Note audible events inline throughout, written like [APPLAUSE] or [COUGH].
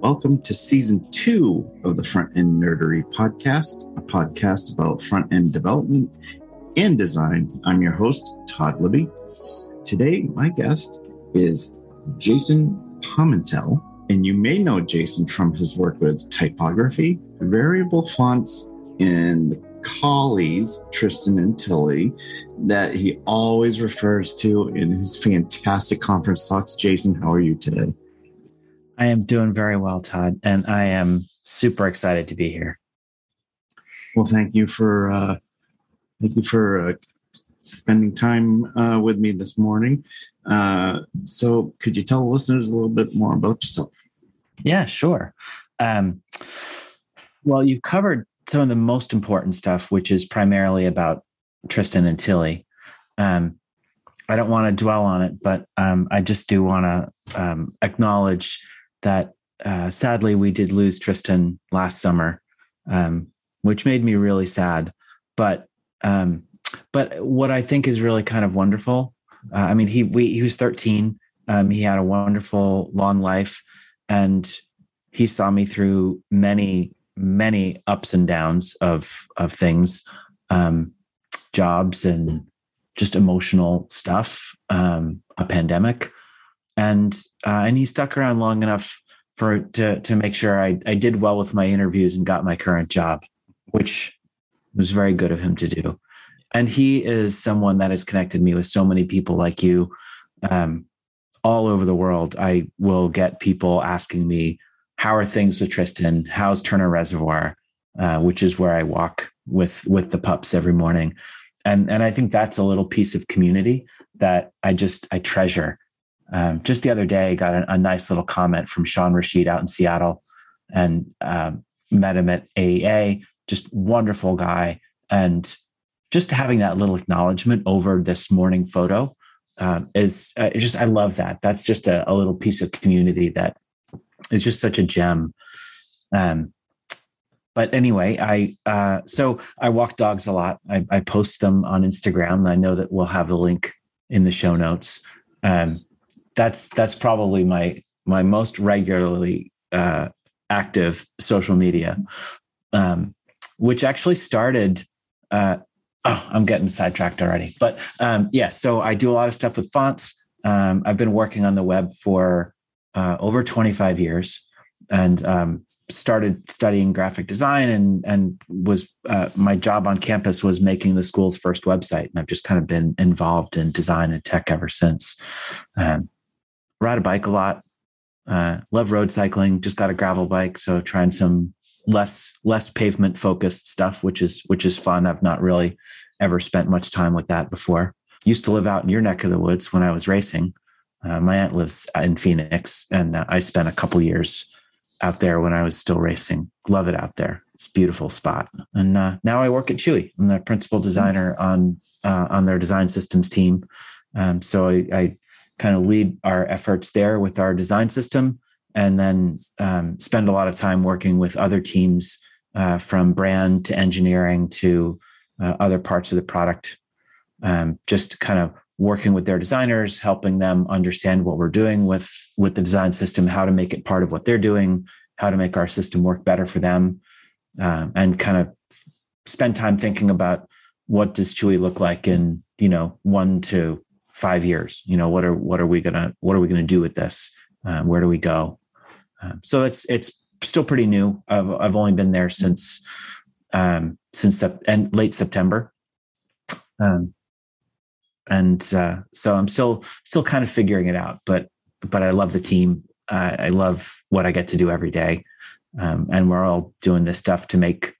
Welcome to season two of the Front End Nerdery podcast, a podcast about front end development and design. I'm your host, Todd Libby. Today, my guest is Jason Pamental, and you may know Jason from his work with typography, variable fonts, and collies, Tristan and Tilly, that he always refers to in his fantastic conference talks. Jason, how are you today? I am doing very well, Todd, and I am super excited to be here. Well, thank you for uh, thank you for uh, spending time uh, with me this morning. Uh, so, could you tell listeners a little bit more about yourself? Yeah, sure. Um, well, you've covered some of the most important stuff, which is primarily about Tristan and Tilly. Um, I don't want to dwell on it, but um, I just do want to um, acknowledge that uh, sadly we did lose Tristan last summer, um, which made me really sad. But um, but what I think is really kind of wonderful. Uh, I mean, he we, he was 13. Um, he had a wonderful long life, and he saw me through many many ups and downs of of things, um, jobs and just emotional stuff, um, a pandemic, and uh, and he stuck around long enough for to to make sure I I did well with my interviews and got my current job, which was very good of him to do. And he is someone that has connected me with so many people like you, um, all over the world. I will get people asking me, "How are things with Tristan? How's Turner Reservoir?" Uh, which is where I walk with with the pups every morning, and and I think that's a little piece of community that I just I treasure. Um, just the other day, I got a, a, nice little comment from Sean Rashid out in Seattle, and um, met him at AEA. Just wonderful guy, and just having that little acknowledgement over this morning photo um, is uh, just I love that. That's just a, a, little piece of community that is just such a gem. Um, but anyway, I uh, so I walk dogs a lot. I, I, post them on Instagram. I know that we'll have the link in the show notes. Um, that's that's probably my my most regularly uh, active social media, um, which actually started uh, oh, I'm getting sidetracked already. But um, yeah, so I do a lot of stuff with fonts. Um, I've been working on the web for uh, over 25 years, and um, started studying graphic design. and and was uh, my job on campus was making the school's first website, and I've just kind of been involved in design and tech ever since. Um, ride a bike a lot. Uh, love road cycling. Just got a gravel bike, so trying some less less pavement focused stuff, which is which is fun. I've not really ever spent much time with that before. Used to live out in your neck of the woods when I was racing. Uh, my aunt lives in Phoenix, and uh, I spent a couple years out there when I was still racing. Love it out there. It's a beautiful spot. And uh, now I work at Chewy. I'm the principal designer on uh, on their design systems team. Um, so I, I kind of lead our efforts there with our design system and then um, spend a lot of time working with other teams uh, from brand to engineering to uh, other parts of the product um, just kind of working with their designers helping them understand what we're doing with with the design system how to make it part of what they're doing how to make our system work better for them um, and kind of spend time thinking about what does chewy look like in you know one to five years you know what are what are we gonna what are we gonna do with this um, where do we go? Um, so it's it's still pretty new. I've I've only been there since um, since sep- and late September, um, and uh, so I'm still still kind of figuring it out. But but I love the team. Uh, I love what I get to do every day, um, and we're all doing this stuff to make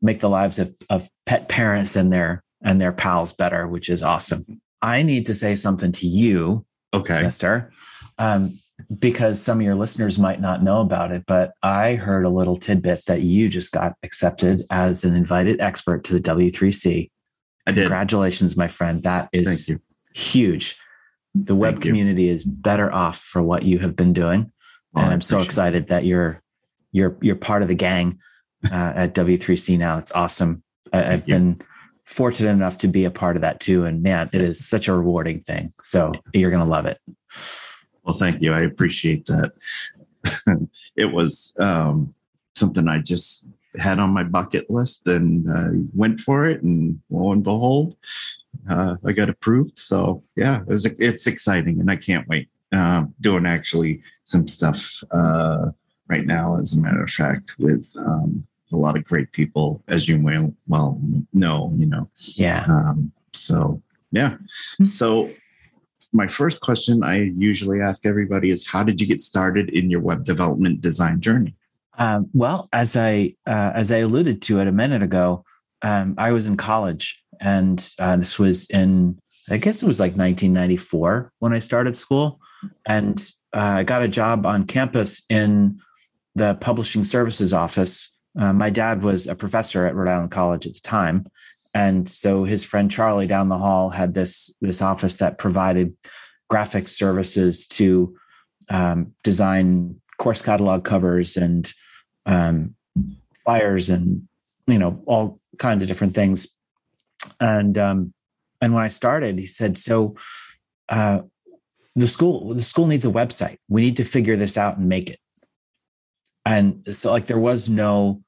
make the lives of, of pet parents and their and their pals better, which is awesome. I need to say something to you, okay, Mister. Um, because some of your listeners might not know about it, but I heard a little tidbit that you just got accepted as an invited expert to the W3C. I did. Congratulations, my friend. That is huge. The web Thank community you. is better off for what you have been doing. Well, and I'm so excited that you're you're you're part of the gang uh, at W3C now. It's awesome. I, have been fortunate enough to be a part of that too. And man, it is such a rewarding thing. So you're going to love it. Well, thank you. I appreciate that. [LAUGHS] it was um, something I just had on my bucket list and uh, went for it. And lo and behold, uh, I got approved. So yeah, it was, it's exciting and I can't wait. Uh, doing actually some stuff uh, right now, as a matter of fact, with um, a lot of great people, as you well, well know, you know. Yeah. Um, so yeah. Hmm. So my first question I usually ask everybody is, how did you get started in your web development design journey? Um, well, as I uh, as I alluded to it a minute ago, um, I was in college, and uh, this was in I guess it was like 1994 when I started school, and uh, I got a job on campus in the publishing services office. Uh, my dad was a professor at Rhode Island College at the time, and so his friend Charlie down the hall had this this office that provided graphic services to um, design course catalog covers and um, flyers and you know all kinds of different things. And um, and when I started, he said, "So uh, the school the school needs a website. We need to figure this out and make it." And so, like, there was no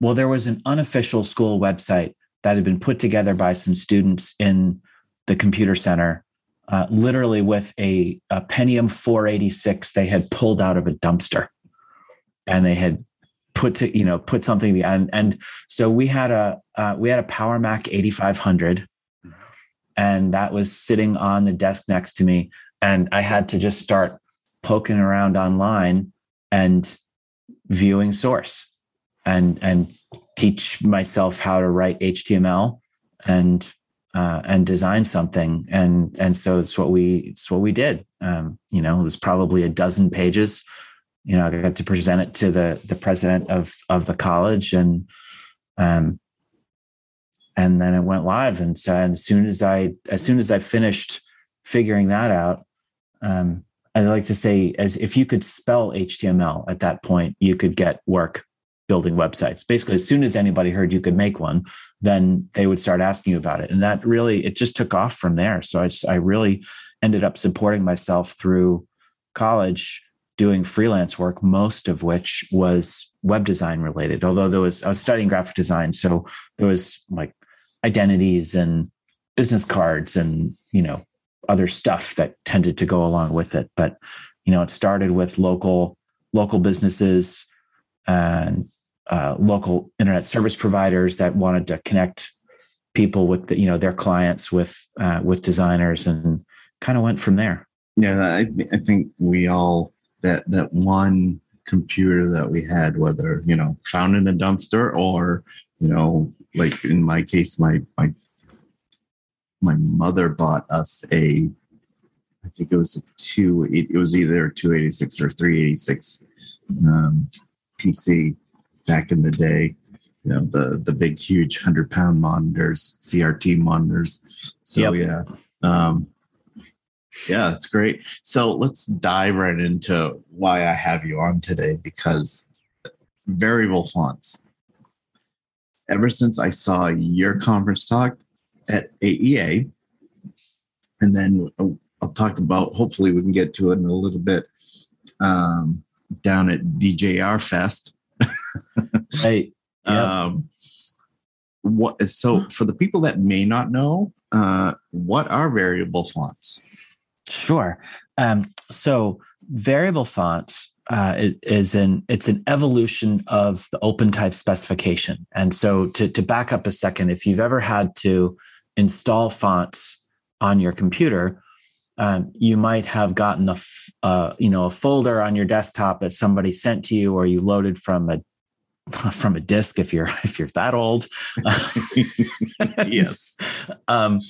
well, there was an unofficial school website that had been put together by some students in the computer center uh, literally with a, a Pentium 486 they had pulled out of a dumpster and they had put to you know put something and and so we had a uh, we had a Power Mac 8500 and that was sitting on the desk next to me. And I had to just start poking around online and viewing source and and teach myself how to write HTML and uh, and design something. And and so it's what we it's what we did. Um, you know it was probably a dozen pages you know i got to present it to the the president of of the college and um and then it went live and so and as soon as i as soon as i finished figuring that out um i like to say as if you could spell html at that point you could get work building websites. Basically, as soon as anybody heard you could make one, then they would start asking you about it. And that really, it just took off from there. So I, just, I really ended up supporting myself through college doing freelance work, most of which was web design related. Although there was, I was studying graphic design. So there was like identities and business cards and, you know, other stuff that tended to go along with it. But, you know, it started with local, local businesses and uh, local internet service providers that wanted to connect people with the, you know their clients with uh, with designers and kind of went from there yeah I, I think we all that that one computer that we had whether you know found in a dumpster or you know like in my case my my my mother bought us a i think it was a two it was either 286 or 386 um, pc back in the day. You know, the the big, huge hundred pound monitors, CRT monitors. So yep. yeah. Um, yeah, that's great. So let's dive right into why I have you on today because variable fonts. Ever since I saw your conference talk at AEA, and then I'll talk about, hopefully, we can get to it in a little bit um, down at DJR Fest [LAUGHS] right. Yep. Um, what so for the people that may not know, uh, what are variable fonts? Sure. Um, so variable fonts uh, is an it's an evolution of the open type specification. And so to to back up a second, if you've ever had to install fonts on your computer, um, you might have gotten a uh, you know a folder on your desktop that somebody sent to you, or you loaded from a [LAUGHS] from a disk if you're [LAUGHS] if you're that old. [LAUGHS] yes. Um,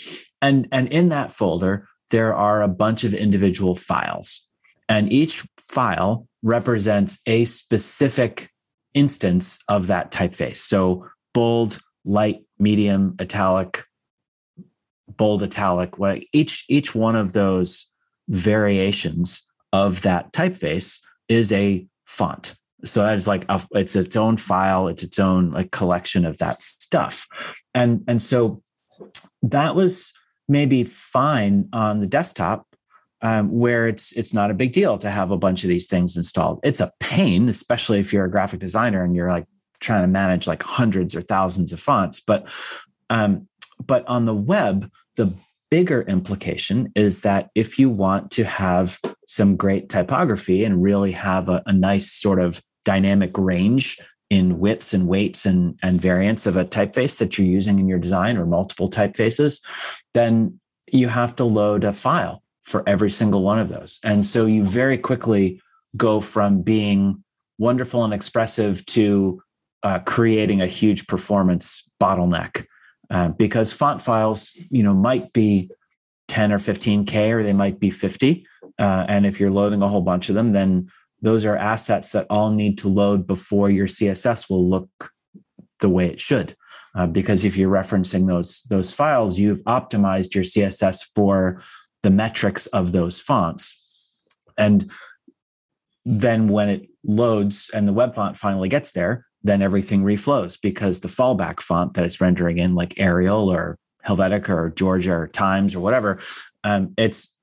and and in that folder there are a bunch of individual files, and each file represents a specific instance of that typeface. So bold, light, medium, italic, bold italic what each each one of those variations of that typeface is a font so that is like a, it's its own file it's its own like collection of that stuff and and so that was maybe fine on the desktop um, where it's it's not a big deal to have a bunch of these things installed. It's a pain, especially if you're a graphic designer and you're like trying to manage like hundreds or thousands of fonts. But um, but on the web, the bigger implication is that if you want to have some great typography and really have a, a nice sort of dynamic range in widths and weights and, and variants of a typeface that you're using in your design or multiple typefaces, then you have to load a file for every single one of those. And so you very quickly go from being wonderful and expressive to uh, creating a huge performance bottleneck uh, because font files, you know, might be 10 or 15K or they might be 50. Uh, and if you're loading a whole bunch of them, then those are assets that all need to load before your CSS will look the way it should. Uh, because if you're referencing those those files, you've optimized your CSS for the metrics of those fonts. And then when it loads and the web font finally gets there, then everything reflows because the fallback font that it's rendering in, like Arial or Helvetica or Georgia or Times or whatever, um, it's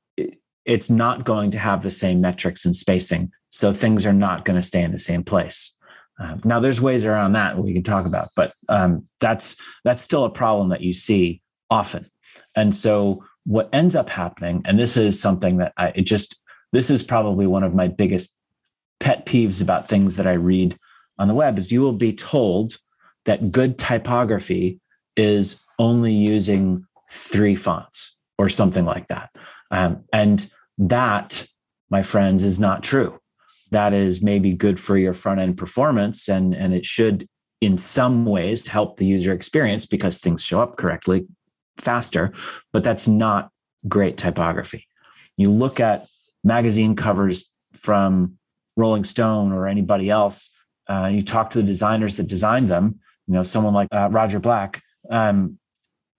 it's not going to have the same metrics and spacing. So things are not going to stay in the same place. Um, now, there's ways around that we can talk about, but um, that's that's still a problem that you see often. And so, what ends up happening, and this is something that I it just this is probably one of my biggest pet peeves about things that I read on the web, is you will be told that good typography is only using three fonts or something like that. Um, and that, my friends, is not true. That is maybe good for your front end performance, and, and it should, in some ways, help the user experience because things show up correctly faster. But that's not great typography. You look at magazine covers from Rolling Stone or anybody else, uh, you talk to the designers that designed them. You know, someone like uh, Roger Black um,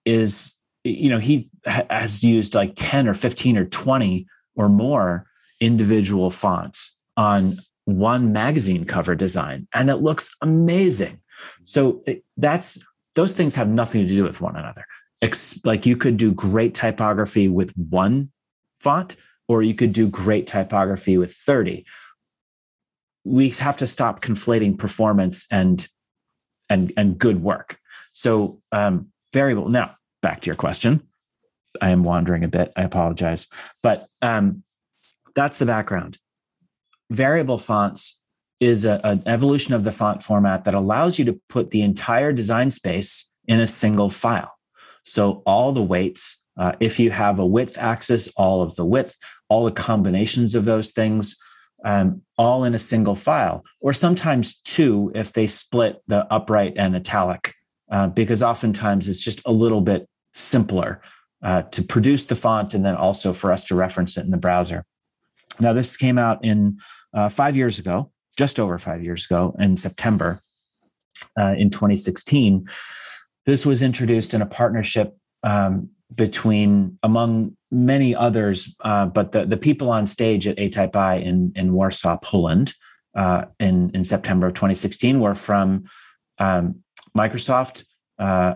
is, you know, he ha- has used like 10 or 15 or 20 or more individual fonts on one magazine cover design, and it looks amazing. So it, that's those things have nothing to do with one another. Like you could do great typography with one font, or you could do great typography with 30 we have to stop conflating performance and and and good work. So um, variable. Now back to your question. I am wandering a bit. I apologize, but um, that's the background. Variable fonts is a, an evolution of the font format that allows you to put the entire design space in a single file. So all the weights, uh, if you have a width axis, all of the width, all the combinations of those things, um, all in a single file, or sometimes two if they split the upright and italic, uh, because oftentimes it's just a little bit simpler uh, to produce the font and then also for us to reference it in the browser. Now, this came out in uh, five years ago, just over five years ago in September uh, in 2016. This was introduced in a partnership um, between among many others, uh, but the, the people on stage at ATypI in, in Warsaw, Poland, uh, in, in September of 2016 were from um, Microsoft, uh,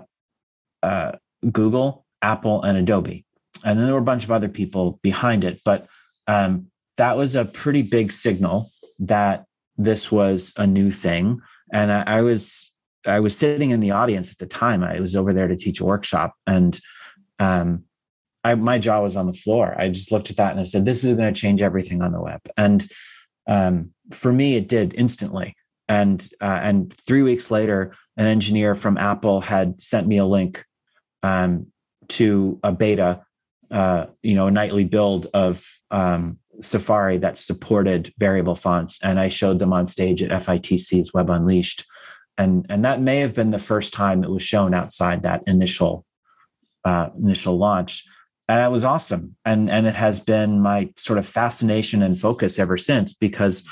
uh, Google, Apple, and Adobe. And then there were a bunch of other people behind it. But um, that was a pretty big signal that this was a new thing. And I, I was I was sitting in the audience at the time. I was over there to teach a workshop, and um, I, my jaw was on the floor. I just looked at that and I said, "This is going to change everything on the web." And um, for me, it did instantly. And uh, and three weeks later, an engineer from Apple had sent me a link um, to a beta, uh, you know, a nightly build of um, Safari that supported variable fonts, and I showed them on stage at FITC's Web Unleashed, and and that may have been the first time it was shown outside that initial uh, initial launch. And was awesome. And, and it has been my sort of fascination and focus ever since because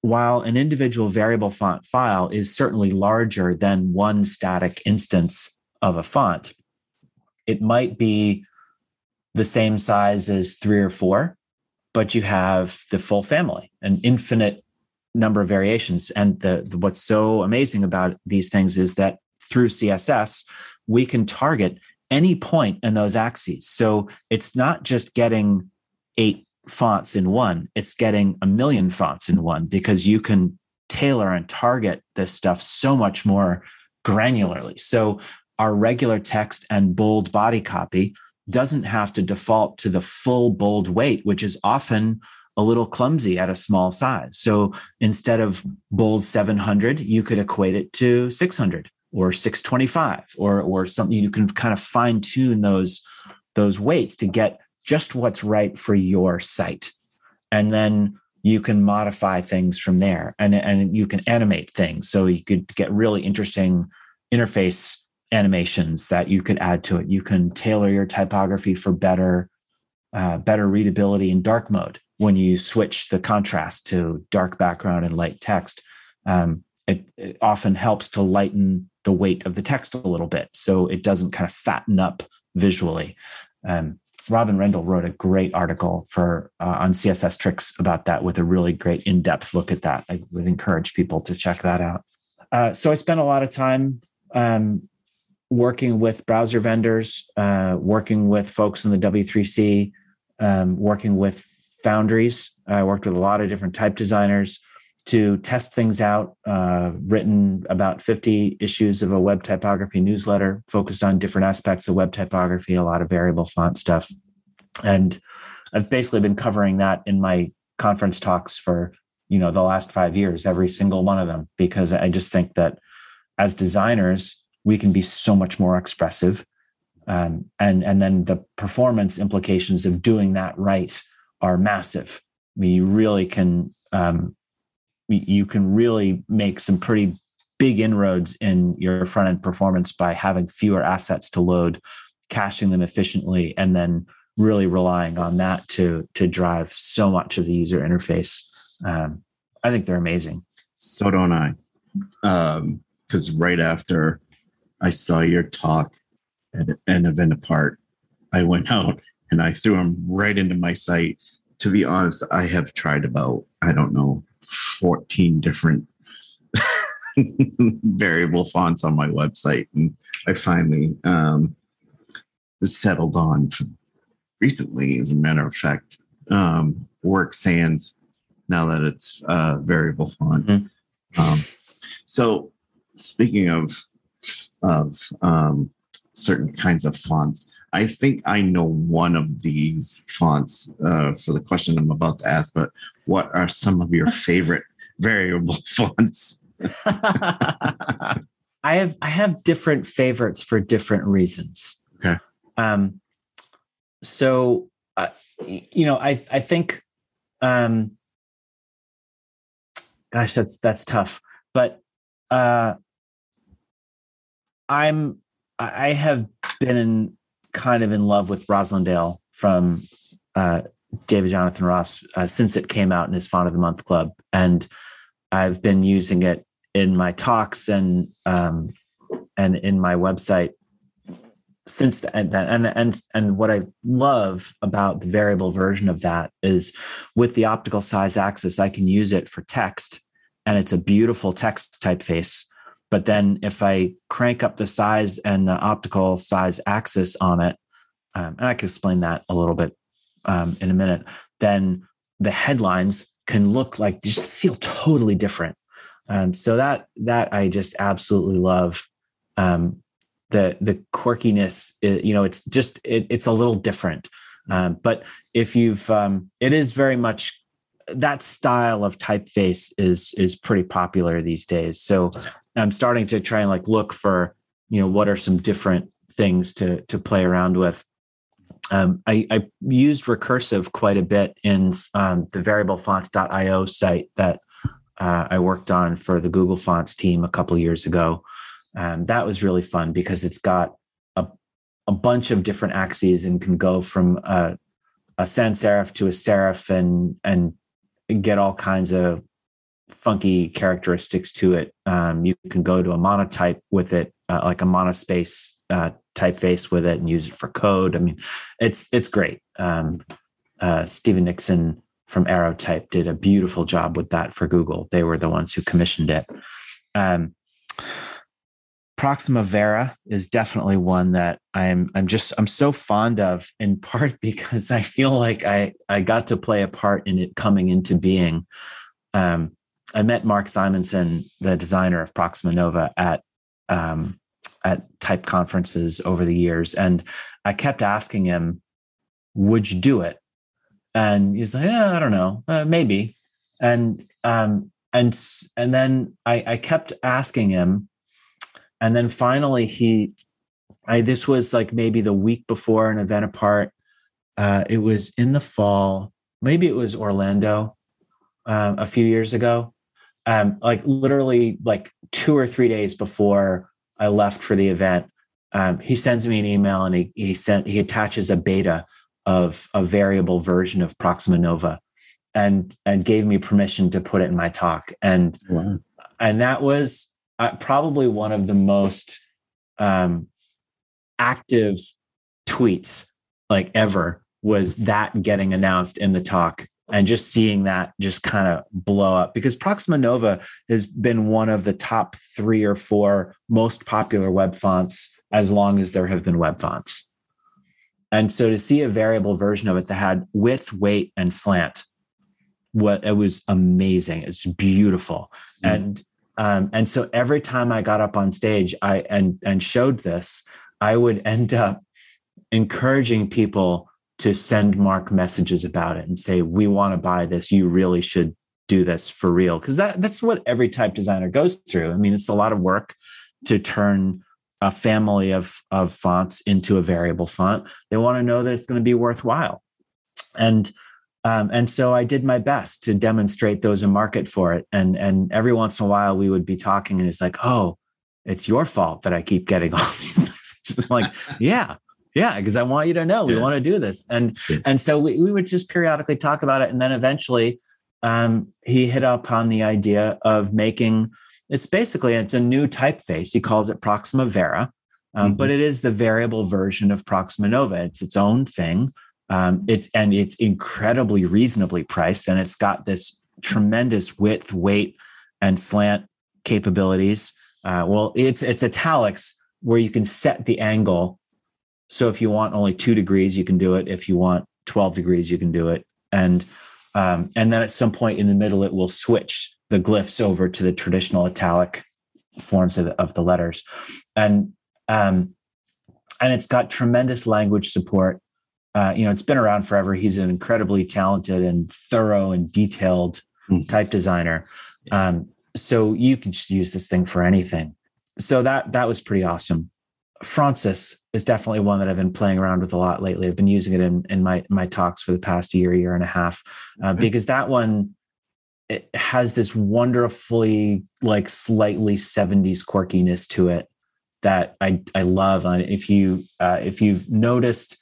while an individual variable font file is certainly larger than one static instance of a font, it might be the same size as three or four, but you have the full family, an infinite number of variations. And the, the, what's so amazing about these things is that through CSS, we can target any point in those axes. So it's not just getting eight fonts in one, it's getting a million fonts in one because you can tailor and target this stuff so much more granularly. So our regular text and bold body copy doesn't have to default to the full bold weight, which is often a little clumsy at a small size. So instead of bold 700, you could equate it to 600 or 625 or or something you can kind of fine tune those those weights to get just what's right for your site. And then you can modify things from there and, and you can animate things. So you could get really interesting interface animations that you could add to it. You can tailor your typography for better uh, better readability in dark mode when you switch the contrast to dark background and light text. Um, it, it, often helps to lighten the weight of the text a little bit so it doesn't kind of fatten up visually. Um, Robin Rendle wrote a great article for uh, on CSS tricks about that with a really great in-depth look at that. I would encourage people to check that out. Uh, so I spent a lot of time um, working with browser vendors, uh, working with folks in the W3C, um, working with foundries. I worked with a lot of different type designers to test things out. Uh, written about 50 issues of a web typography newsletter focused on different aspects of web typography, a lot of variable font stuff. And I've basically been covering that in my conference talks for you know the last five years every single one of them because i just think that as designers we can be so much more expressive. Um, and and then the performance implications of doing that right are massive. I mean you really can um, you can really make some pretty big inroads in your front end performance by having fewer assets to load caching them efficiently and then really relying on that to to drive so much of the user interface. Um, i think they're amazing. So don't i. Because um, right after I saw your talk at an event apart. I went [LAUGHS] out and I threw them right into my site. To be honest, I have tried about, I don't know, 14 different [LAUGHS] variable fonts on my website. And I finally um, settled on recently, as a matter of fact, um, Work Sans now that it's uh, variable font. Mm-hmm. Um, so, speaking of of um, certain kinds of fonts. I think I know one of these fonts uh, for the question I'm about to ask, but what are some of your [LAUGHS] favorite variable [LAUGHS] fonts? [LAUGHS] I have I have different favorites for different reasons. Okay. Um, so uh, you know, I I think, um, gosh, that's that's tough. But uh, I'm I have been in kind of in love with Roslindale from uh, David Jonathan Ross uh, since it came out in his Font of the Month Club, and I've been using it in my talks and um, and in my website since the, and, and and and what I love about the variable version of that is with the optical size axis, I can use it for text, and it's a beautiful text typeface but then if I crank up the size and the optical size axis on it, um, and I can explain that a little bit um, in a minute, then the headlines can look like just feel totally different. Um, so that that I just absolutely love. Um, the the quirkiness, you know, it's just it, it's a little different. Um, but if you've, um, it is very much that style of typeface is is pretty popular these days. So I'm starting to try and like look for, you know, what are some different things to to play around with. Um, I, I, used recursive quite a bit in um, the variablefonts.io site that uh, I worked on for the Google Fonts team a couple years ago. Um, that was really fun because it's got a, a bunch of different axes and can go from a, a sans serif to a serif and and get all kinds of funky characteristics to it. Um, you can go to a monotype with it, uh, like a monospace uh, typeface with it, and use it for code. I mean, it's it's great. Um, uh, Stephen Nixon from Arrow Type did a beautiful job with that for Google. They were the ones who commissioned it. Um, Proxima Vara is definitely one that I'm I'm just I'm so fond of in part [LAUGHS] because I feel like I I got to play a part in it coming into being. Um, I met Mark Simonson, the designer of Proxima Nova, at um, at type conferences over the years, and I kept asking him, "Would you do it?" And he's like, "Yeah, I don't know, uh, maybe." And um, and and then I, I kept asking him, and then finally he, I this was like maybe the week before an event apart. Uh, it was in the fall, maybe it was Orlando, um, a few years ago, um, like literally like two or three days before I left for the event, um, he sends me an email and he he sent he attaches a beta of a variable version of Proxima Nova, and and gave me permission to put it in my talk, and wow. and that was uh, probably one of the most um, active tweets like ever was that getting announced in the talk and just seeing that just kind of blow up because Proxima Nova has been one of the top three or four most popular web fonts as long as there have been web fonts. And so to see a variable version of it that had width, weight, and slant, what it was amazing. It's beautiful. Mm. And um, and so every time I got up on stage, I and and showed this, I would end up encouraging people to send Mark messages about it and say, "We want to buy this. You really should do this for real." Because that that's what every type designer goes through. I mean, it's a lot of work to turn a family of of fonts into a variable font. They want to know that it's going to be worthwhile, and um, and so I did my best to demonstrate those a market for it. And and every once in a while we would be talking, and it's like, "Oh, it's your fault that I keep getting [LAUGHS] all these messages." I'm like, [LAUGHS] "Yeah." yeah because i want you to know we yeah. want to do this and yeah. and so we, we would just periodically talk about it and then eventually um, he hit upon the idea of making it's basically it's a new typeface he calls it proxima vara um, mm-hmm. but it is the variable version of proxima nova it's its own thing um, it's and it's incredibly reasonably priced and it's got this tremendous width weight and slant capabilities uh, well it's it's italics where you can set the angle so if you want only two degrees, you can do it. If you want 12 degrees, you can do it. And um, and then at some point in the middle, it will switch the glyphs over to the traditional italic forms of the, of the letters. And um, and it's got tremendous language support. Uh, you know, it's been around forever. He's an incredibly talented and thorough and detailed mm. type designer. Um, so you can just use this thing for anything. So that that was pretty awesome. Fraunces is definitely one that I've been playing around with a lot lately. I've been using it in, in my my talks for the past year, year and a half, uh, okay. because that one it has this wonderfully like slightly 70s quirkiness to it that I I love. And if you uh, if you've noticed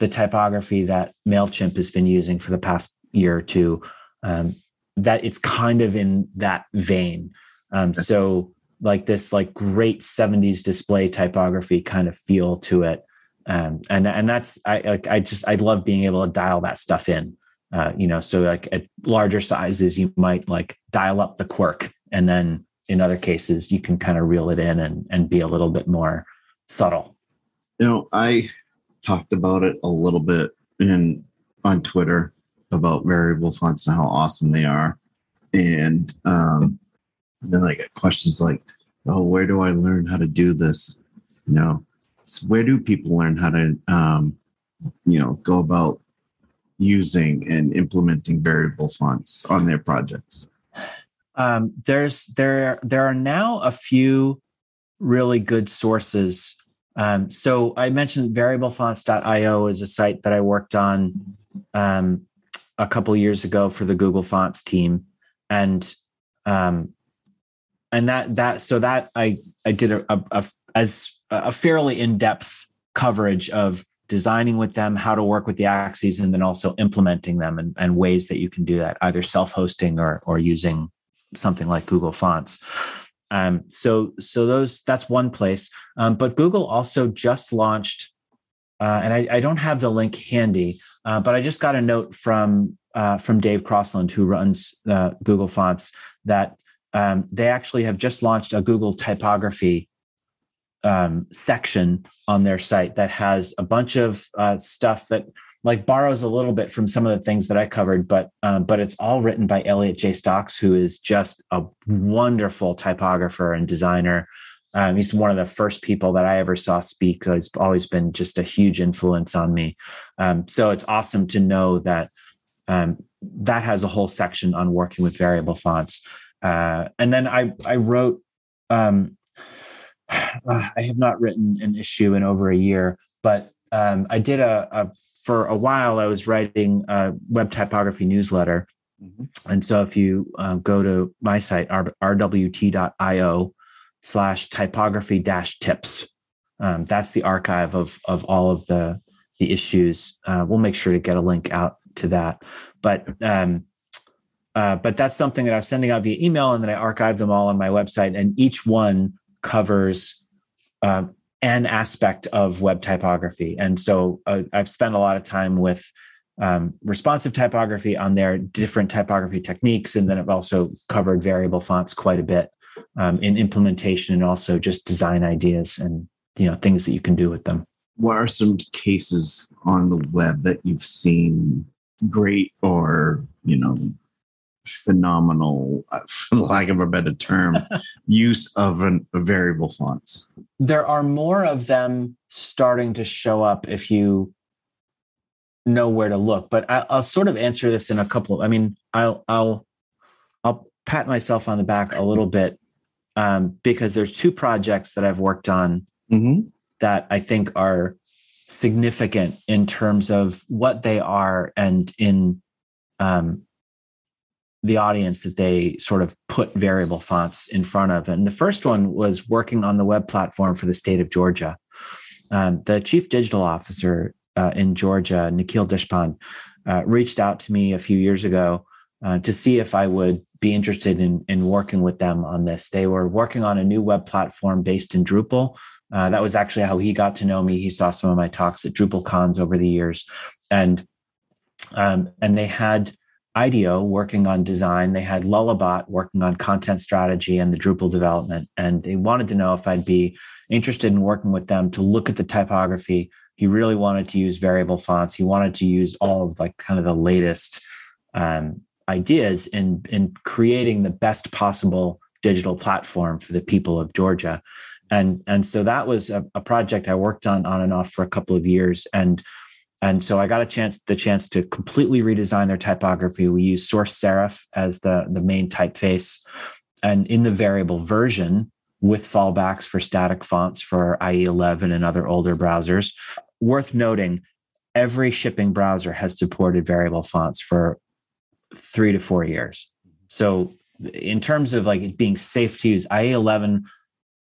the typography that Mailchimp has been using for the past year or two, um, that it's kind of in that vein. Um. So like this like great 70s display typography kind of feel to it um, and and that's I like I just I love being able to dial that stuff in. Uh, you know, so like at larger sizes, you might like dial up the quirk, and then in other cases, you can kind of reel it in and and be a little bit more subtle. You know, I talked about it a little bit in on Twitter about variable fonts and how awesome they are, and um, then I get questions like, "Oh, where do I learn how to do this?" You know, where do people learn how to, um, you know, go about using and implementing variable fonts on their projects? Um, there's there there are now a few really good sources. Um, so I mentioned variablefonts.io is a site that I worked on um, a couple years ago for the Google Fonts team, and um, and that that so that I I did a, a, a as a fairly in-depth coverage of designing with them, how to work with the axes, and then also implementing them and, and ways that you can do that, either self-hosting or or using something like Google Fonts. Um, so so those that's one place. Um, but Google also just launched, uh, and I, I, don't have the link handy, uh, but I just got a note from uh, from Dave Crossland, who runs uh, Google Fonts, that um, they actually have just launched a Google typography um, section on their site that has a bunch of uh, stuff that like borrows a little bit from some of the things that I covered, but um, but it's all written by Elliot Jay Stocks, who is just a wonderful typographer and designer. Um, he's one of the first people that I ever saw speak. So he's always been just a huge influence on me. Um, so it's awesome to know that um, that has a whole section on working with variable fonts. Uh, and then I I wrote. Um, [SIGHS] I have not written an issue in over a year, but um, I did a, a for a while, I was writing a web typography newsletter. Mm-hmm. And so if you uh, go to my site, rwt.io slash typography dash tips, um, that's the archive of, of all of the, the issues. Uh, we'll make sure to get a link out to that. But um, uh, but that's something that I was sending out via email, and then I archive them all on my website. And each one covers uh, an aspect of web typography. And so uh, I've spent a lot of time with um, responsive typography on their different typography techniques. And then I've also covered variable fonts quite a bit um, in implementation and also just design ideas and you know things that you can do with them. What are some cases on the web that you've seen great or you know phenomenal, uh, [LAUGHS] for lack of a better term, [LAUGHS] use of an, a variable fonts. There are more of them starting to show up if you know where to look. But I, will sort of answer this in a couple. Of, I mean, I'll I'll I'll pat myself on the back a little bit um, because there's two projects that I've worked on mm-hmm. that I think are significant in terms of what they are and in um, the audience that they sort of put variable fonts in front of. And the first one was working on the web platform for the state of Georgia. Um, the chief digital officer uh, in Georgia, Nikhil Deshpande, uh, reached out to me a few years ago uh, to see if I would be interested in, in working with them on this. They were working on a new web platform based in Drupal. Uh, that was actually how he got to know me. He saw some of my talks at Drupal cons over the years, and um, and they had IDEO working on design. They had Lullabot working on content strategy and the Drupal development. And they wanted to know if I'd be interested in working with them to look at the typography. He really wanted to use variable fonts. He wanted to use all of like kind of the latest um, ideas in, in creating the best possible digital platform for the people of Georgia. And, and so that was a, a project I worked on on and off for a couple of years. And and so I got a chance, the chance to completely redesign their typography. We use source serif as the, the main typeface. And in the variable version, with fallbacks for static fonts for IE11 and other older browsers. Worth noting, every shipping browser has supported variable fonts for three to four years. So, in terms of like it being safe to use, IE11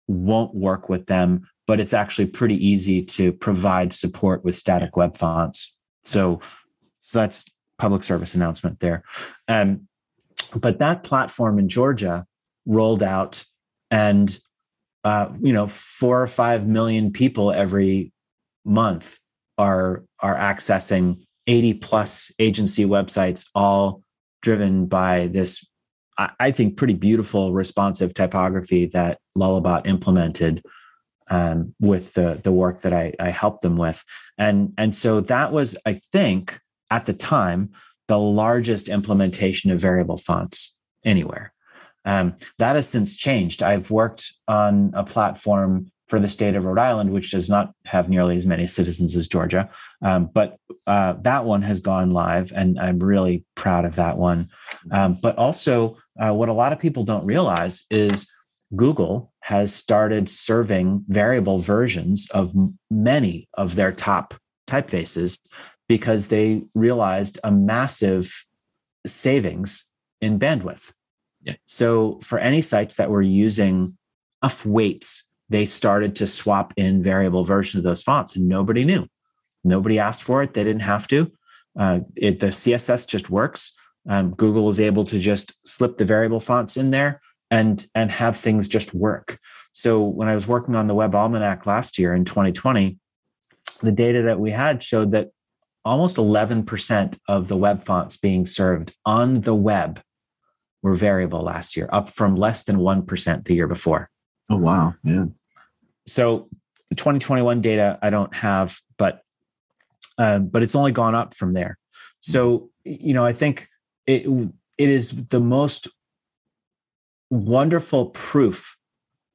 won't work with them but it's actually pretty easy to provide support with static web fonts. So, so that's public service announcement there. Um, but that platform in Georgia rolled out, and uh, you know, four or five million people every month are are accessing 80 plus agency websites, all driven by this, I think, pretty beautiful responsive typography that Lullabot implemented um, with the the work that I, I helped them with, and and so that was I think at the time the largest implementation of variable fonts anywhere. Um, that has since changed. I've worked on a platform for the state of Rhode Island, which does not have nearly as many citizens as Georgia, um, but uh, that one has gone live, and I'm really proud of that one. Um, but also, uh, what a lot of people don't realize is Google has started serving variable versions of many of their top typefaces because they realized a massive savings in bandwidth. Yeah. So for any sites that were using enough weights, they started to swap in variable versions of those fonts, and nobody knew. Nobody asked for it; they didn't have to. Uh, it, the CSS just works. Um, Google was able to just slip the variable fonts in there and and have things just work. So when I was working on the Web Almanac last year in 2020, the data that we had showed that almost 11% of the web fonts being served on the web were variable last year, up from less than 1% the year before. Oh wow, yeah. so the 2021 data I don't have, but um, but it's only gone up from there. So you know, I think it it is the most wonderful proof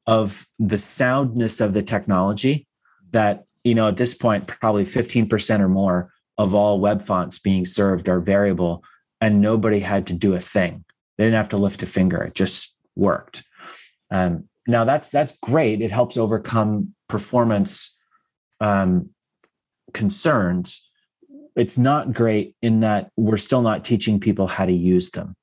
of the soundness of the technology that you know at this point probably 15% or more of all web fonts being served are variable and nobody had to do a thing. They didn't have to lift a finger. It just worked. Um, now that's that's great. It helps overcome performance um, concerns. It's not great in that we're still not teaching people how to use them.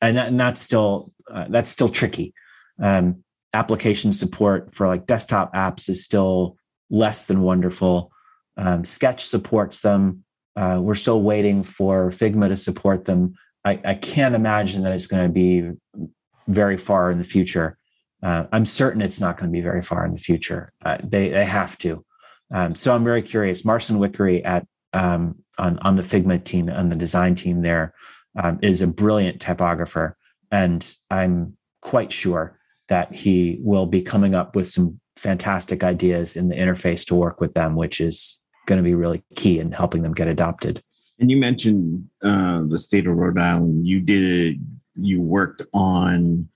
And, that, and that's still uh, that's still tricky um, application support for like desktop apps is still less than wonderful. Um, Sketch supports them. Uh, we're still waiting for Figma to support them. I, I can't imagine that it's going to be very far in the future. Uh, I'm certain it's not going to be very far in the future. Uh, they they have to. Um, so I'm very curious. Marcin Wichary at um, on on the Figma team on the design team there um, is a brilliant typographer, and I'm quite sure that he will be coming up with some fantastic ideas in the interface to work with them, which is going to be really key in helping them get adopted. And you mentioned uh, the state of Rhode Island. You did you worked on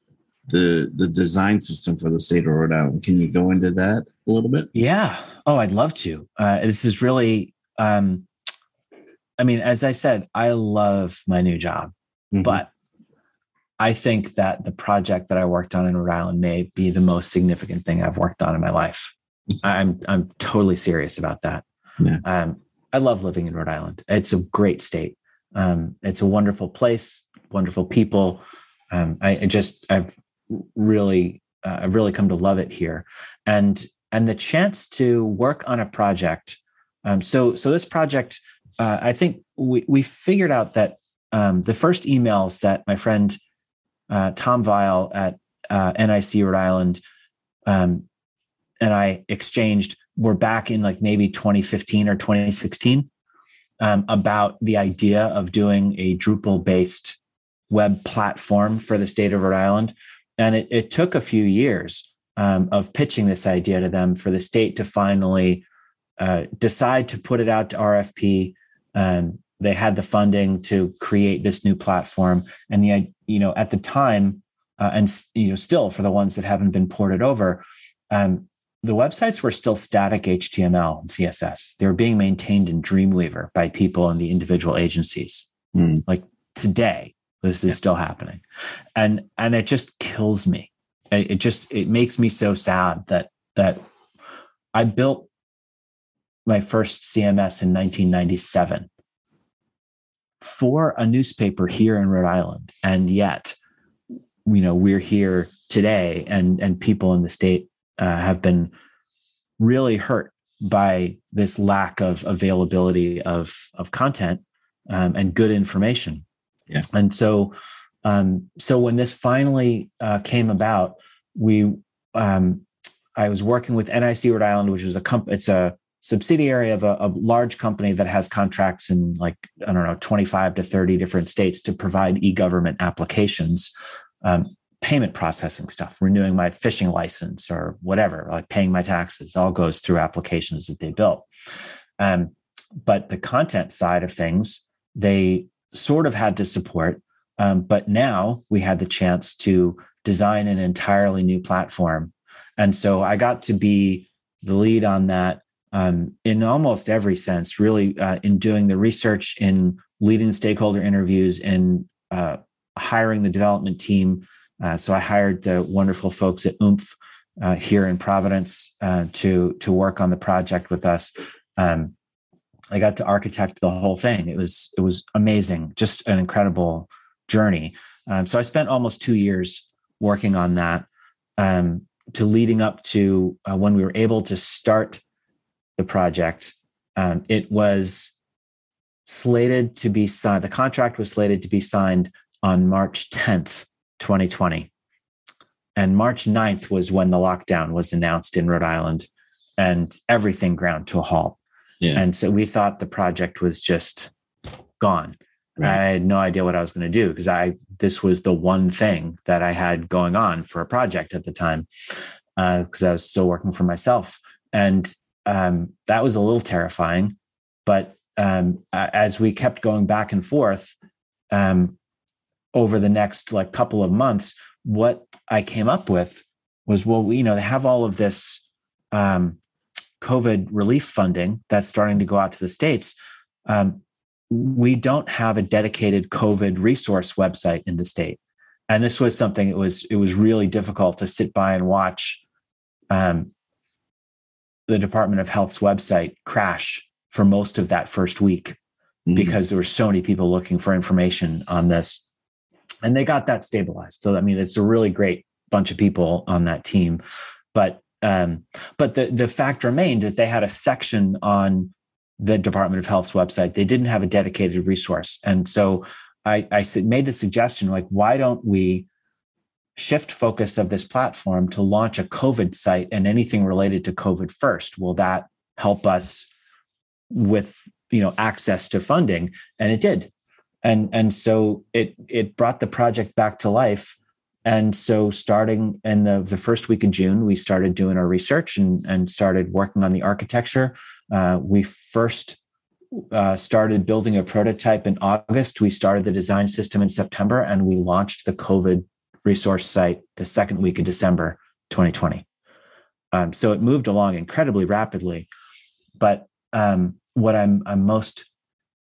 the the design system for the state of Rhode Island. Can you go into that a little bit? Yeah. Oh, I'd love to. Uh, this is really. Um, I mean, as I said, I love my new job, mm-hmm. but I think that the project that I worked on in Rhode Island may be the most significant thing I've worked on in my life. I'm I'm totally serious about that. Yeah. Um, I love living in Rhode Island. It's a great state. Um, it's a wonderful place, wonderful people. Um, I, I, just I've really uh, I've really come to love it here, and and the chance to work on a project. Um, so so this project, uh, I think we we figured out that um, the first emails that my friend uh, Tom Weil at uh, NIC Rhode Island um, and I exchanged were back in like maybe 2015 or 2016 um, about the idea of doing a Drupal based web platform for the state of Rhode Island. And it, it took a few years um, of pitching this idea to them for the state to finally uh, decide to put it out to RFP. Um, they had the funding to create this new platform. And the you know at the time uh, and you know still for the ones that haven't been ported over um, the websites were still static html and css they were being maintained in dreamweaver by people in the individual agencies. Mm. like today this is yeah. still happening. And and it just kills me. It, it just it makes me so sad that that i built my first cms in 1997 for a newspaper here in Rhode Island. And yet, you know, we're here today and, and people in the state uh, have been really hurt by this lack of availability of, of content um, and good information. Yeah. And so, um, so when this finally uh, came about, we, um, I was working with NIC Rhode Island, which is a company, it's a subsidiary of a, a, large company that has contracts in like i don't know 25 to 30 different states to provide e-government applications um, payment processing stuff renewing my fishing license or whatever like paying my taxes. All goes through applications that they built. Um, but the content side of things they sort of had to support um, but now we had the chance to design an entirely new platform. And so i got to be the lead on that um, in almost every sense, really uh, in doing the research, in leading stakeholder interviews, in uh, hiring the development team. Uh, so I hired the wonderful folks at Oomph uh, here in Providence uh, to to work on the project with us. Um, I got to architect the whole thing. It was it was amazing, just an incredible journey. Um, so I spent almost two years working on that um, to leading up to uh, when we were able to start the project. Um, it was slated to be signed, the contract was slated to be signed on March 10th, 2020. And March 9th was when the lockdown was announced in Rhode Island and everything ground to a halt. Yeah. And so we thought the project was just gone. Right. I had no idea what I was going to do because I this was the one thing that I had going on for a project at the time. because uh, I was still working for myself. And um, that was a little terrifying. But um, as we kept going back and forth um, over the next like couple of months, what I came up with was, well, you know, they have all of this um, COVID relief funding that's starting to go out to the states. Um, we don't have a dedicated COVID resource website in the state, and this was something it was it was really difficult to sit by and watch um, the Department of Health's website crash for most of that first week mm-hmm. because there were so many people looking for information on this. And they got that stabilized. So I mean, it's a really great bunch of people on that team. But um, but the the fact remained that they had a section on the Department of Health's website. They didn't have a dedicated resource. And so I, I made the suggestion like, why don't we shift focus of this platform to launch a COVID site and anything related to COVID first. Will that help us with you know access to funding? And it did. And and so it it brought the project back to life. And so starting in the, the first week of June, we started doing our research and, and started working on the architecture. Uh, we first uh, started building a prototype in August. We started the design system in September, and we launched the COVID resource site the second week of December 2020. Um, so it moved along incredibly rapidly. But um, what I'm, I'm most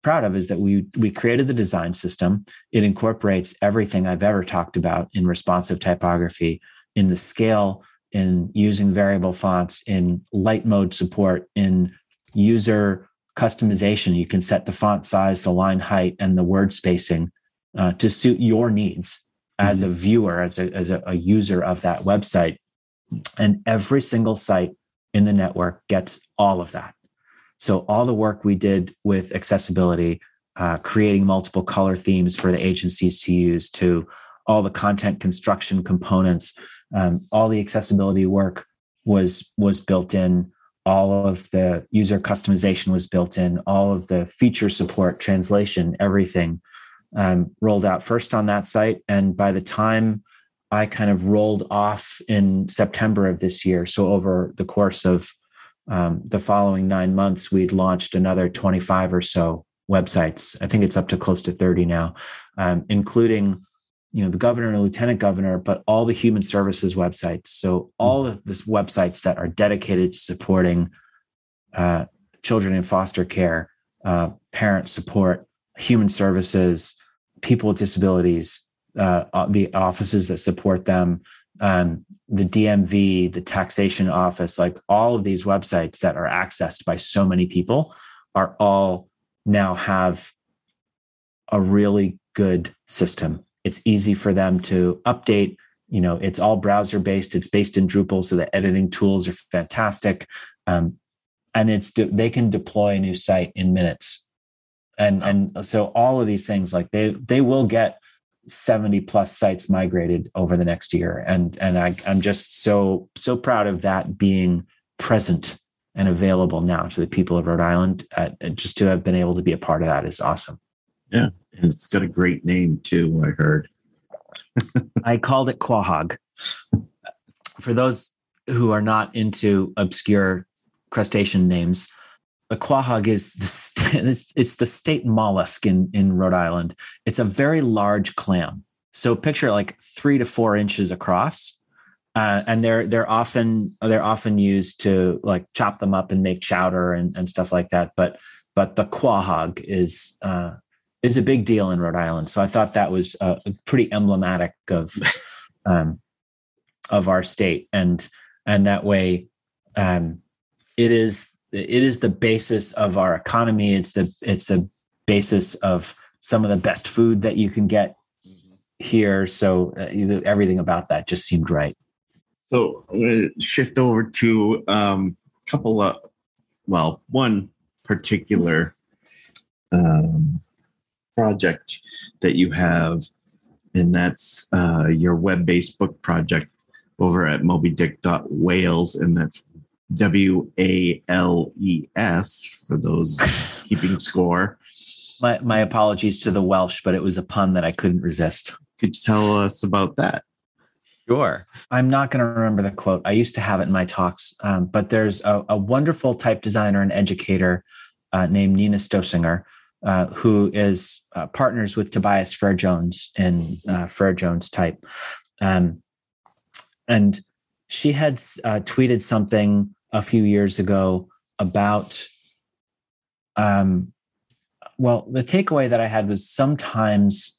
proud of is that we we created the design system. It incorporates everything I've ever talked about in responsive typography, in the scale, in using variable fonts, in light mode support, in user customization. You can set the font size, the line height, and the word spacing uh, to suit your needs as a mm-hmm. viewer, as a, as a, a user of that website. And every single site in the network gets all of that. So, all the work we did with accessibility, uh, creating multiple color themes for the agencies to use, to all the content construction components, um, all the accessibility work was was built in. All of the user customization was built in. All of the feature support, translation, everything um, rolled out first on that site. And by the time I kind of rolled off in September of this year, so over the course of um, the following nine months, we'd launched another 25 or so websites. I think it's up to close to 30 now, um, including you know the governor and the lieutenant governor but all the human services websites so all of this websites that are dedicated to supporting uh, children in foster care uh, parent support human services people with disabilities, uh, the offices that support them, um, the DMV, the taxation office, like all of these websites that are accessed by so many people are all now have a really good system. It's easy for them to update. You know, it's all browser based. It's based in Drupal, so the editing tools are fantastic, um, and it's they can deploy a new site in minutes and and so all of these things like they they will get 70 plus sites migrated over the next year. And and I, i'm just so so proud of that being present and available now to the people of rhode island. Uh, just to have been able to be a part of that is awesome. Yeah and it's got a great name too i heard. [LAUGHS] I called it quahog. For those who are not into obscure crustacean names the quahog is the [LAUGHS] it's, it's the state mollusk in in Rhode Island. It's a very large clam. So picture like three to four inches across, uh, and they're they're often they're often used to like chop them up and make chowder and, and stuff like that. But but the quahog is uh, is a big deal in Rhode Island. So I thought that was uh, pretty emblematic of [LAUGHS] um, of our state, and and that way um, it is it is the basis of our economy. It's the it's the basis of some of the best food that you can get here. So uh, everything about that just seemed right. So I'm going to shift over to a um, couple of, well, one particular um, project that you have, and that's uh, your web-based book project over at mobydick.wales, and that's W A L E S for those [LAUGHS] keeping score. My, my apologies to the Welsh, but it was a pun that I couldn't resist. Could you tell us about that? Sure. I'm not going to remember the quote. I used to have it in my talks, um, but there's a, a, wonderful type designer and educator uh, named Nina Stössinger, uh, who is uh, partners with Tobias Frere Jones in uh, Frere Jones type. Um, and she had uh, tweeted something a few years ago about, um, well, the takeaway that I had was sometimes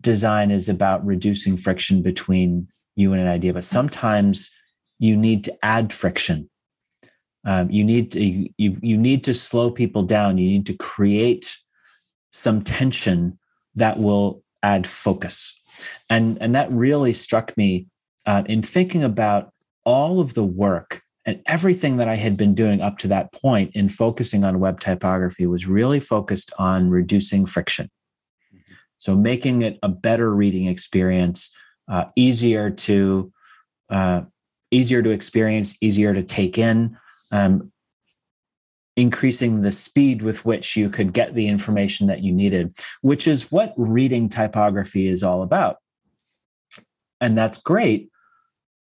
design is about reducing friction between you and an idea, but sometimes you need to add friction. Um, you need to you you need to slow people down. You need to create some tension that will add focus, and and that really struck me uh, in thinking about all of the work and everything that I had been doing up to that point in focusing on web typography was really focused on reducing friction. So making it a better reading experience, uh, easier to uh, easier to experience, easier to take in, um, increasing the speed with which you could get the information that you needed, which is what reading typography is all about. And that's great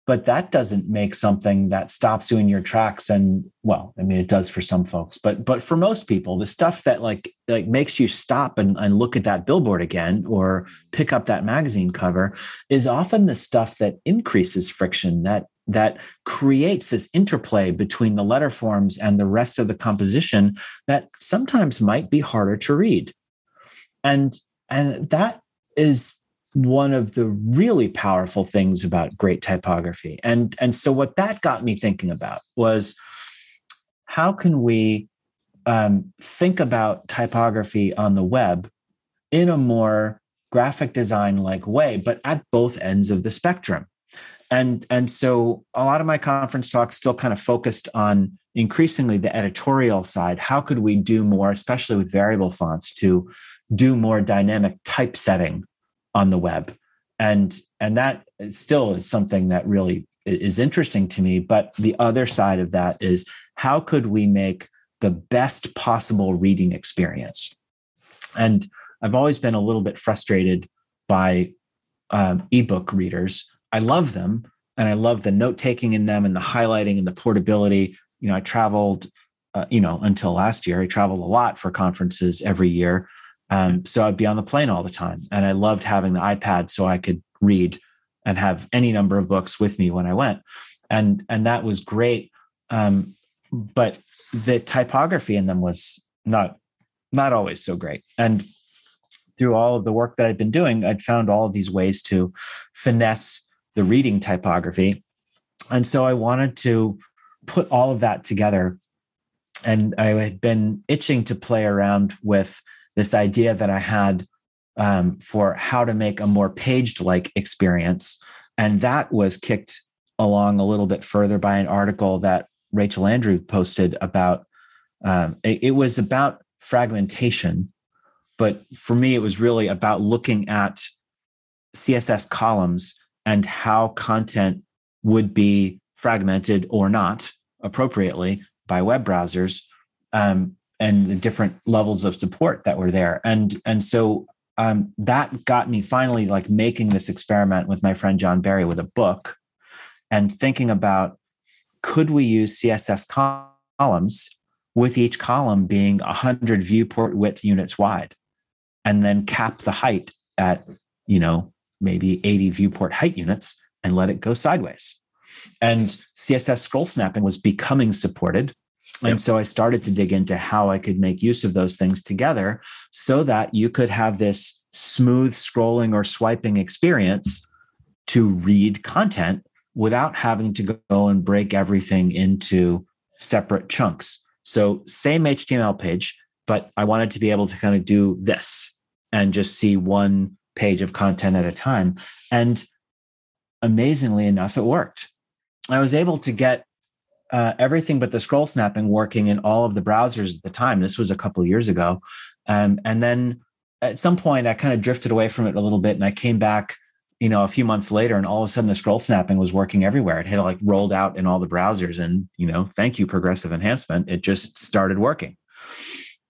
but that doesn't make something that stops you in your tracks and well i mean it does for some folks but but for most people the stuff that like like makes you stop and, and look at that billboard again or pick up that magazine cover is often the stuff that increases friction that that creates this interplay between the letter forms and the rest of the composition that sometimes might be harder to read. And and that is one of the really powerful things about great typography. And, and so, what that got me thinking about was how can we um, think about typography on the web in a more graphic design like way, but at both ends of the spectrum? And, and so, a lot of my conference talks still kind of focused on increasingly the editorial side. How could we do more, especially with variable fonts, to do more dynamic typesetting on the web. And and that still is something that really is interesting to me but the other side of that is how could we make the best possible reading experience? And i've always been a little bit frustrated by um, ebook readers. I love them and i love the note taking in them and the highlighting and the portability. You know i traveled uh, you know until last year i traveled a lot for conferences every year um, so I'd be on the plane all the time. And I loved having the iPad so I could read and have any number of books with me when I went. And and that was great. Um, but the typography in them was not not always so great. And through all of the work that I'd been doing, I'd found all of these ways to finesse the reading typography. And so I wanted to put all of that together. And I had been itching to play around with this idea that I had um, for how to make a more paged like experience. And that was kicked along a little bit further by an article that Rachel Andrew posted about. Um, it, it was about fragmentation, but for me, it was really about looking at CSS columns and how content would be fragmented or not appropriately by web browsers um, and the different levels of support that were there. And and so um, that got me finally like making this experiment with my friend john barry with a book and thinking about could we use css columns with each column being 100 viewport width units wide and then cap the height at you know maybe 80 viewport height units and let it go sideways? And css scroll snapping was becoming supported and yep. so I started to dig into how I could make use of those things together so that you could have this smooth scrolling or swiping experience to read content without having to go and break everything into separate chunks. So, same HTML page, but I wanted to be able to kind of do this and just see one page of content at a time. And amazingly enough, it worked. I was able to get uh, everything but the scroll snapping working in all of the browsers at the time. This was a couple of years ago. Um, and then at some point, I kind of drifted away from it a little bit and I came back, you know, a few months later, and all of a sudden the scroll snapping was working everywhere. It had like rolled out in all the browsers. And, you know, thank you, progressive enhancement. It just started working.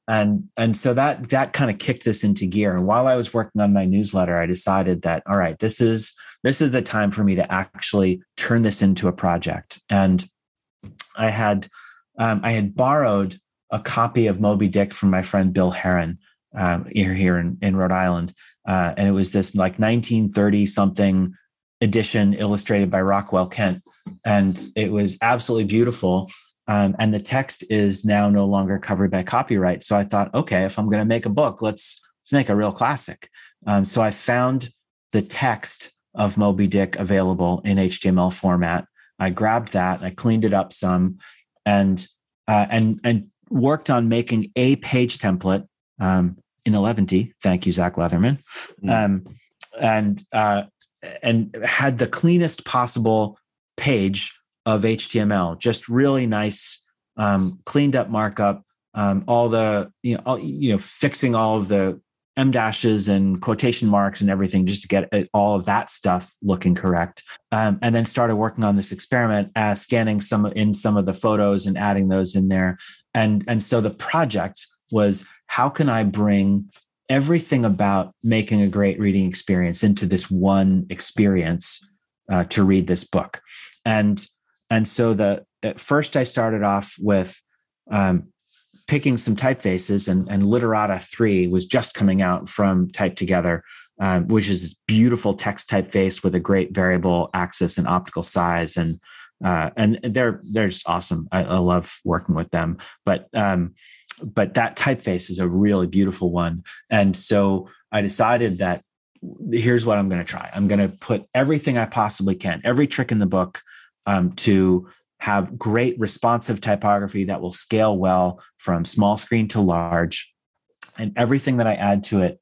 and and so that that kind of kicked this into gear and while i was working on my newsletter i decided that all right this is this is the time for me to actually turn this into a project and i had um, i had borrowed a copy of moby dick from my friend bill heron um, here here in, in rhode island uh, and it was this like 1930 something edition illustrated by rockwell kent and it was absolutely beautiful um, and the text is now no longer covered by copyright. So I thought, okay, if I'm going to make a book, let's let's make a real classic. Um, so I found the text of Moby Dick available in HTML format. I grabbed that, I cleaned it up some, and uh, and and worked on making a page template um, in Eleventy. Thank you, Zach Leatherman, mm. um, and uh, and had the cleanest possible page of HTML, just really nice, um, cleaned up markup. Um, all the you know, all, you know, fixing all of the em dashes and quotation marks and everything just to get all of that stuff looking correct. Um, and then started working on this experiment, uh, scanning some in some of the photos and adding those in there. And and so the project was how can I bring everything about making a great reading experience into this one experience uh, to read this book. And and so the at first I started off with um, picking some typefaces, and, and Literata 3 was just coming out from Type Together, um, which is beautiful text typeface with a great variable axis and optical size. And uh, and they're they're just awesome. I, I love working with them. But um, but that typeface is a really beautiful one. And so I decided that here's what I'm going to try. I'm going to put everything I possibly can, every trick in the book um, to have great responsive typography that will scale well from small screen to large. And everything that i add to it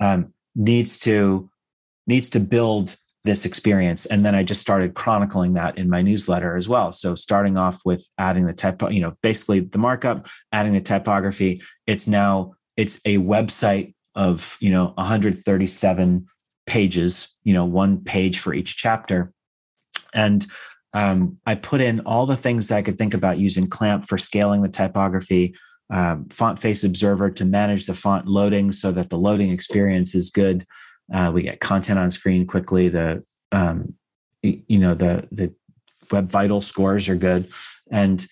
um, needs to needs to build this experience. And then i just started chronicling that in my newsletter as well. So starting off with adding the type you know basically the markup adding the typography. It's now it's a website of you know 137 pages you know one page for each chapter. And um, I put in all the things that I could think about using Clamp for scaling the typography, um, Font Face Observer to manage the font loading so that the loading experience is good. Uh, we get content on screen quickly. The um, you know the the Web Vital scores are good, and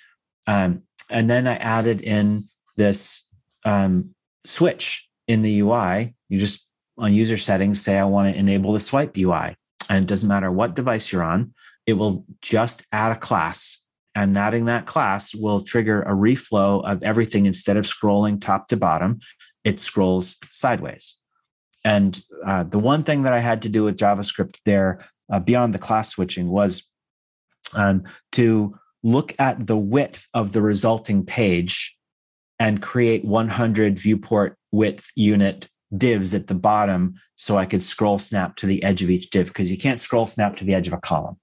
um, and then I added in this um, switch in the UI. You just on user settings say I want to enable the swipe UI, and it doesn't matter what device you're on it will just add a class and adding that class will trigger a reflow of everything instead of scrolling top to bottom it scrolls sideways. And uh, the one thing that i had to do with javascript there uh, beyond the class switching was um, to look at the width of the resulting page and create 100 viewport width unit divs at the bottom so i could scroll snap to the edge of each div because you can't scroll snap to the edge of a column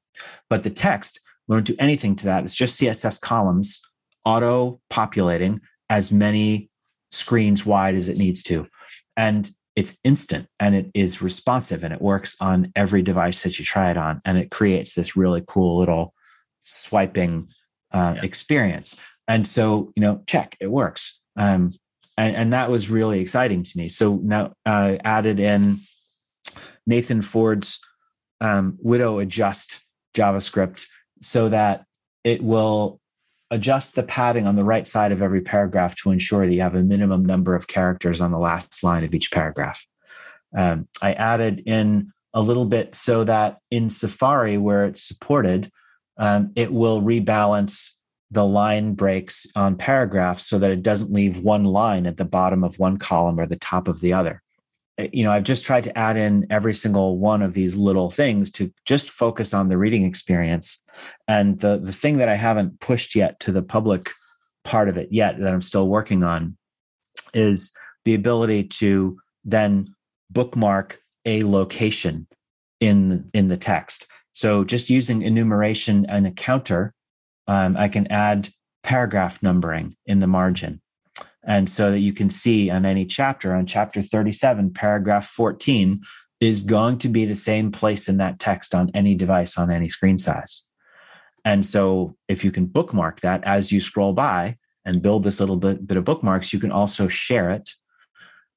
but the text won't do anything to that. It's just CSS columns auto populating as many screens wide as it needs to. And it's instant and it is responsive and it works on every device that you try it on. And it creates this really cool little swiping uh, yeah. experience. And so, you know, check, it works. Um, and, and, that was really exciting to me. So now I uh, added in Nathan Ford's um, widow adjust JavaScript so that it will adjust the padding on the right side of every paragraph to ensure that you have a minimum number of characters on the last line of each paragraph. Um, I added in a little bit so that in Safari, where it's supported, um, it will rebalance the line breaks on paragraphs so that it doesn't leave one line at the bottom of one column or the top of the other. Uh, you know, I've just tried to add in every single one of these little things to just focus on the reading experience. And the the thing that I haven't pushed yet to the public part of it yet that I'm still working on is the ability to then bookmark a location in in the text. So just using enumeration and a counter, um, I can add paragraph numbering in the margin. And so that you can see on any chapter, on chapter 37, paragraph 14 is going to be the same place in that text on any device, on any screen size. And so if you can bookmark that as you scroll by, and build this little bit, bit of bookmarks, you can also share it.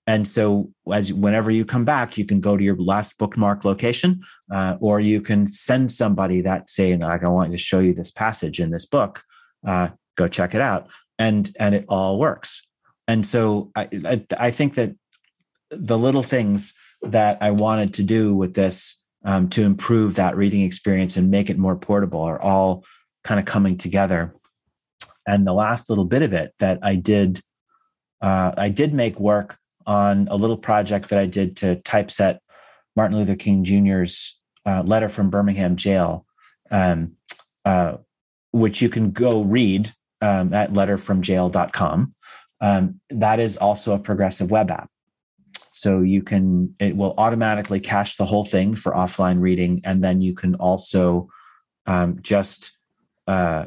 And so, as whenever you come back, you can go to your last bookmark location, uh, or you can send somebody that saying, "Like, I want to show you this passage in this book. Uh, go check it out," and and it all works. And so, I, I, I think that the little things that I wanted to do with this um, to improve that reading experience and make it more portable are all kind of coming together. And the last little bit of it that I did, uh, I did make work on a little project that I did to typeset Martin Luther King Jr.'s uh, letter from Birmingham jail, um, uh, which you can go read um, at letterfromjail.com. Um, that is also a progressive web app. So you can, it will automatically cache the whole thing for offline reading. And then you can also um, just uh,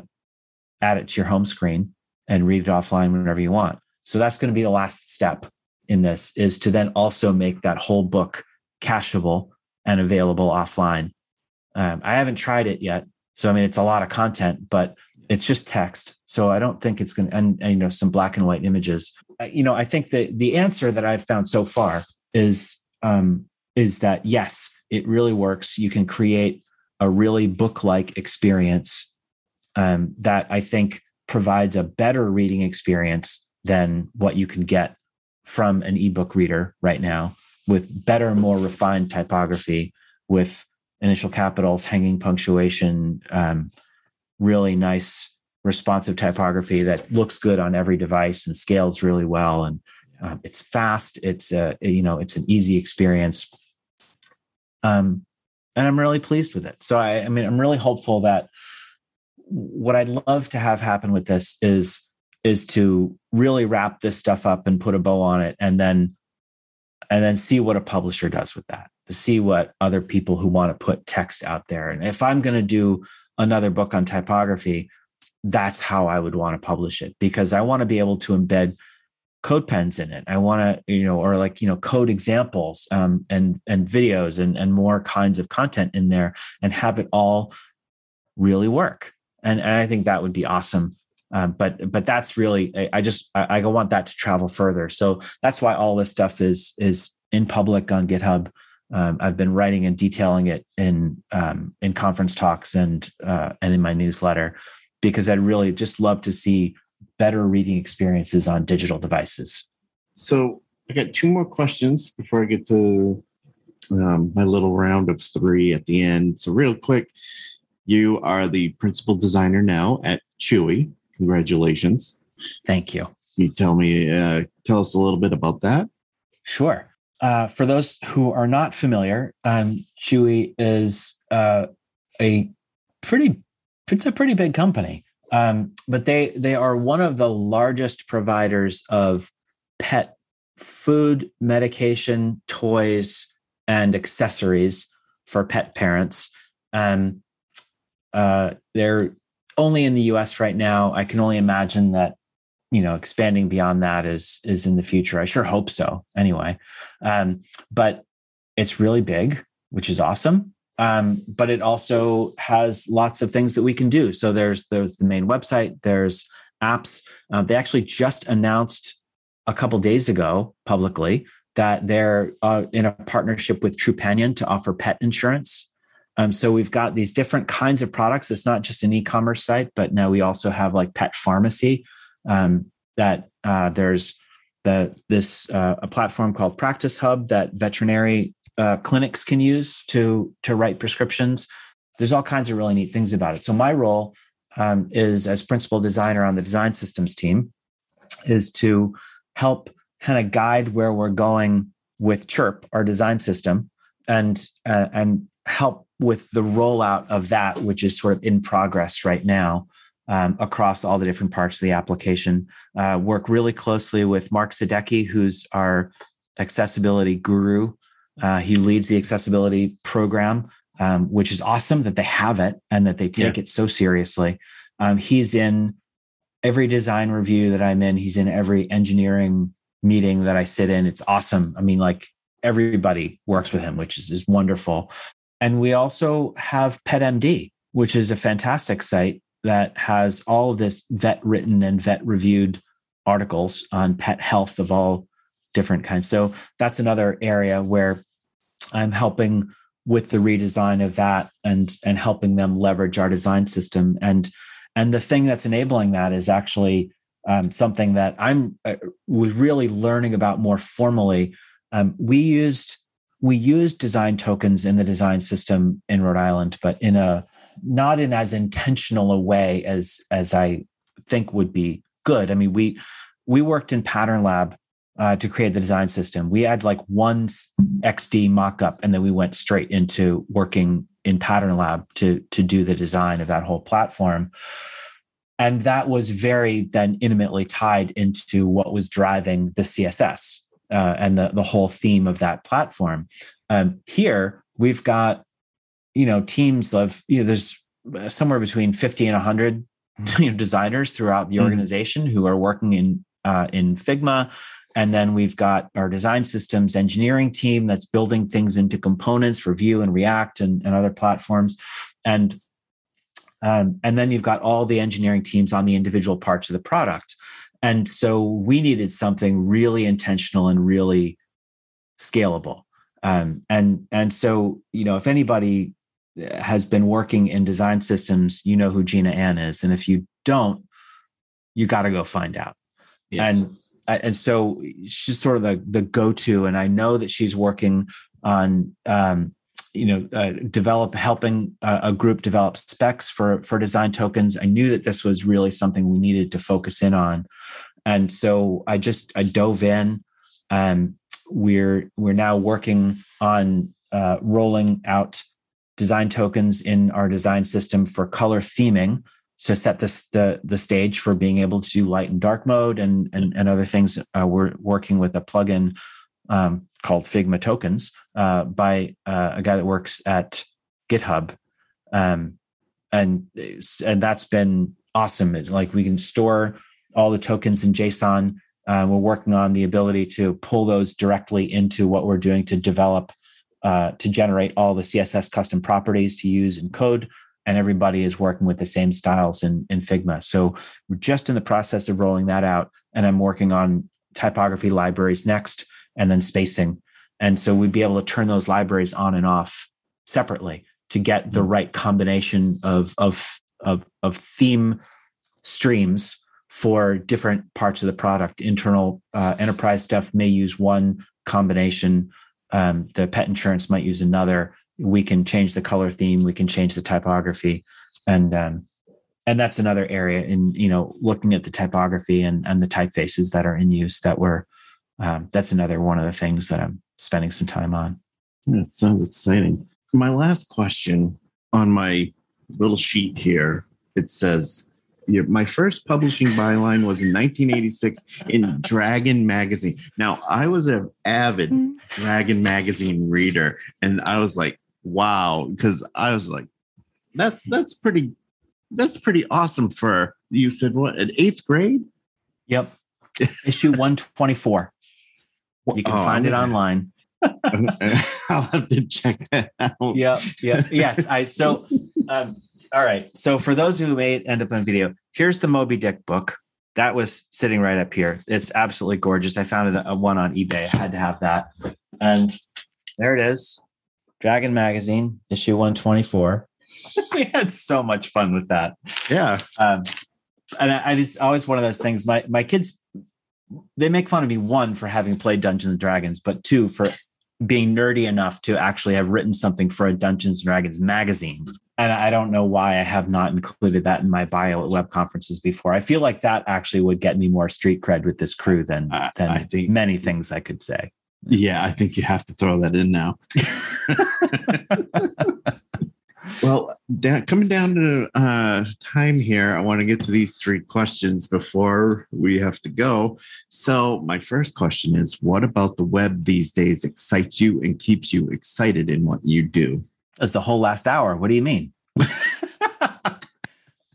add it to your home screen and read it offline whenever you want. So that's going to be the last step in this is to then also make that whole book cacheable and available offline. Um, I haven't tried it yet. So, I mean, it's a lot of content, but it's just text. So I don't think it's going to, and, and, you know, some black and white images. You know, I think that the answer that I've found so far is, um, is that yes, it really works. You can create a really book-like experience um, that I think provides a better reading experience than what you can get from an ebook reader right now with better, more refined typography, with initial capitals, hanging punctuation, um, really nice responsive typography that looks good on every device and scales really well. And um, it's fast. It's a you know it's an easy experience. Um, and i'm really pleased with it. So I, I mean i'm really hopeful that what i'd love to have happen with this is is to really wrap this stuff up and put a bow on it and then and then see what a publisher does with that to see what other people who want to put text out there. And if i'm going to do another book on typography, that's how I would want to publish it because I want to be able to embed code pens in it. I want to, you know, or like, you know, code examples um, and and videos and and more kinds of content in there and have it all really work. And, and I think that would be awesome. Um, but but that's really I, I just I, I want that to travel further. So that's why all this stuff is is in public on GitHub um, I've been writing and detailing it in um, in conference talks and uh, and in my newsletter because I'd really just love to see better reading experiences on digital devices. So I got two more questions before I get to um, my little round of three at the end. So real quick, you are the principal designer now at Chewy. Congratulations! Thank you. Can you tell me uh, tell us a little bit about that? Sure uh, for those who are not familiar, um, Chewy is uh, a pretty it's a pretty big company, um, but they they are one of the largest providers of pet food, medication, toys, and accessories for pet parents. Um, uh, they're only in the U.S. right now. I can only imagine that you know expanding beyond that is is in the future. I sure hope so anyway. Um, but it's really big which is awesome. Um, but it also has lots of things that we can do. So there's there's the main website there's apps. Uh, they actually just announced a couple days ago publicly that they're uh, in a partnership with Trupanion to offer pet insurance. Um, so we've got these different kinds of products. It's not just an e-commerce site, but now we also have like pet pharmacy, um, that uh, there's the this uh, a platform called Practice Hub that veterinary uh, clinics can use to to write prescriptions. There's all kinds of really neat things about it. So my role um, is as principal designer on the design systems team is to help kind of guide where we're going with Chirp, our design system, and uh, and help with the rollout of that, which is sort of in progress right now um, across all the different parts of the application. Uh, work really closely with Mark Sadecki, who's our accessibility guru. Uh, he leads the accessibility program, um, which is awesome that they have it and that they take yeah. it so seriously. Um, he's in every design review that I'm in. He's in every engineering meeting that I sit in. It's awesome. I mean, like everybody works with him, which is, is wonderful. And we also have PetMD, which is a fantastic site that has all of this vet written and vet reviewed articles on pet health of all different kinds. So that's another area where I'm helping with the redesign of that and and helping them leverage our design system and and the thing that's enabling that is actually um, something that I'm uh, was really learning about more formally. Um, we used we used design tokens in the design system in Rhode Island, but in a not in as intentional a way as as I think would be good. I mean, we we worked in Pattern Lab uh, to create the design system. We had like one XD mockup, and then we went straight into working in Pattern Lab to to do the design of that whole platform. And that was very then intimately tied into what was driving the CSS uh, and the the whole theme of that platform. Um, here we've got you know teams of you know there's somewhere between 50 and 100 [LAUGHS] you know, designers throughout the mm-hmm. organization mm-hmm. who are working in uh, in Figma and then we've got our design systems engineering team that's building things into components for Vue and React and, and other platforms. And um, and then you've got all the engineering teams on the individual parts of the product. And so we needed something really intentional and really scalable. Um, and and so you know if anybody has been working in design systems, you know who Jina Anne is, and if you don't, you got to go find out. Yes. And and so she's sort of the the go to, and I know that she's working on um, you know uh, develop helping a, a group develop specs for for design tokens. I knew that this was really something we needed to focus in on, and so I just I dove in. Um, we're we're now working on uh, rolling out design tokens in our design system for color theming to set this the the stage for being able to do light and dark mode and and, and other things. Uh, we're working with a plugin um, called Figma Tokens uh, by uh, a guy that works at GitHub, um, and and that's been awesome. It's like we can store all the tokens in JSON. Uh, we're working on the ability to pull those directly into what we're doing to develop uh, to generate all the CSS custom properties to use in code and everybody is working with the same styles in, in Figma. So we're just in the process of rolling that out. And I'm working on typography libraries next and then spacing. And so we'd be able to turn those libraries on and off separately to get the mm-hmm. right combination of, of, of, of theme streams for different parts of the product. Internal uh, enterprise stuff may use one combination. Um, the pet insurance might use another. We can change the color theme. We can change the typography. And um, and that's another area in you know looking at the typography and and the typefaces that are in use that were um, that's another one of the things that i'm spending some time on. Yeah, it sounds exciting. My last question on my little sheet here it says my first publishing byline was in 1986 in Dragon magazine. Now, I was an avid mm. Dragon magazine reader, and I was like, wow because i was like that's that's pretty that's pretty awesome for you said what at eighth grade? Yep. Issue 124 you can oh, find it online. [LAUGHS] I'll have to check that out. Yeah yeah yes i so [LAUGHS] um, all right so for those who may end up on video here's the moby dick book that was sitting right up here it's absolutely gorgeous i found it a one on ebay i had to have that and there it is Dragon Magazine, issue 124. [LAUGHS] we had so much fun with that. Yeah. Um, and I, it's always one of those things. My my kids, they make fun of me one for having played Dungeons and Dragons, but two for being nerdy enough to actually have written something for a Dungeons and Dragons magazine. And I don't know why I have not included that in my bio at web conferences before. I feel like that actually would get me more street cred with this crew than than I think, many things I could say. Yeah, I think you have to throw that in now. [LAUGHS] well, da- coming down to uh, time here, I want to get to these three questions before we have to go. So, my first question is What about the web these days excites you and keeps you excited in what you do? As the whole last hour. What do you mean? [LAUGHS]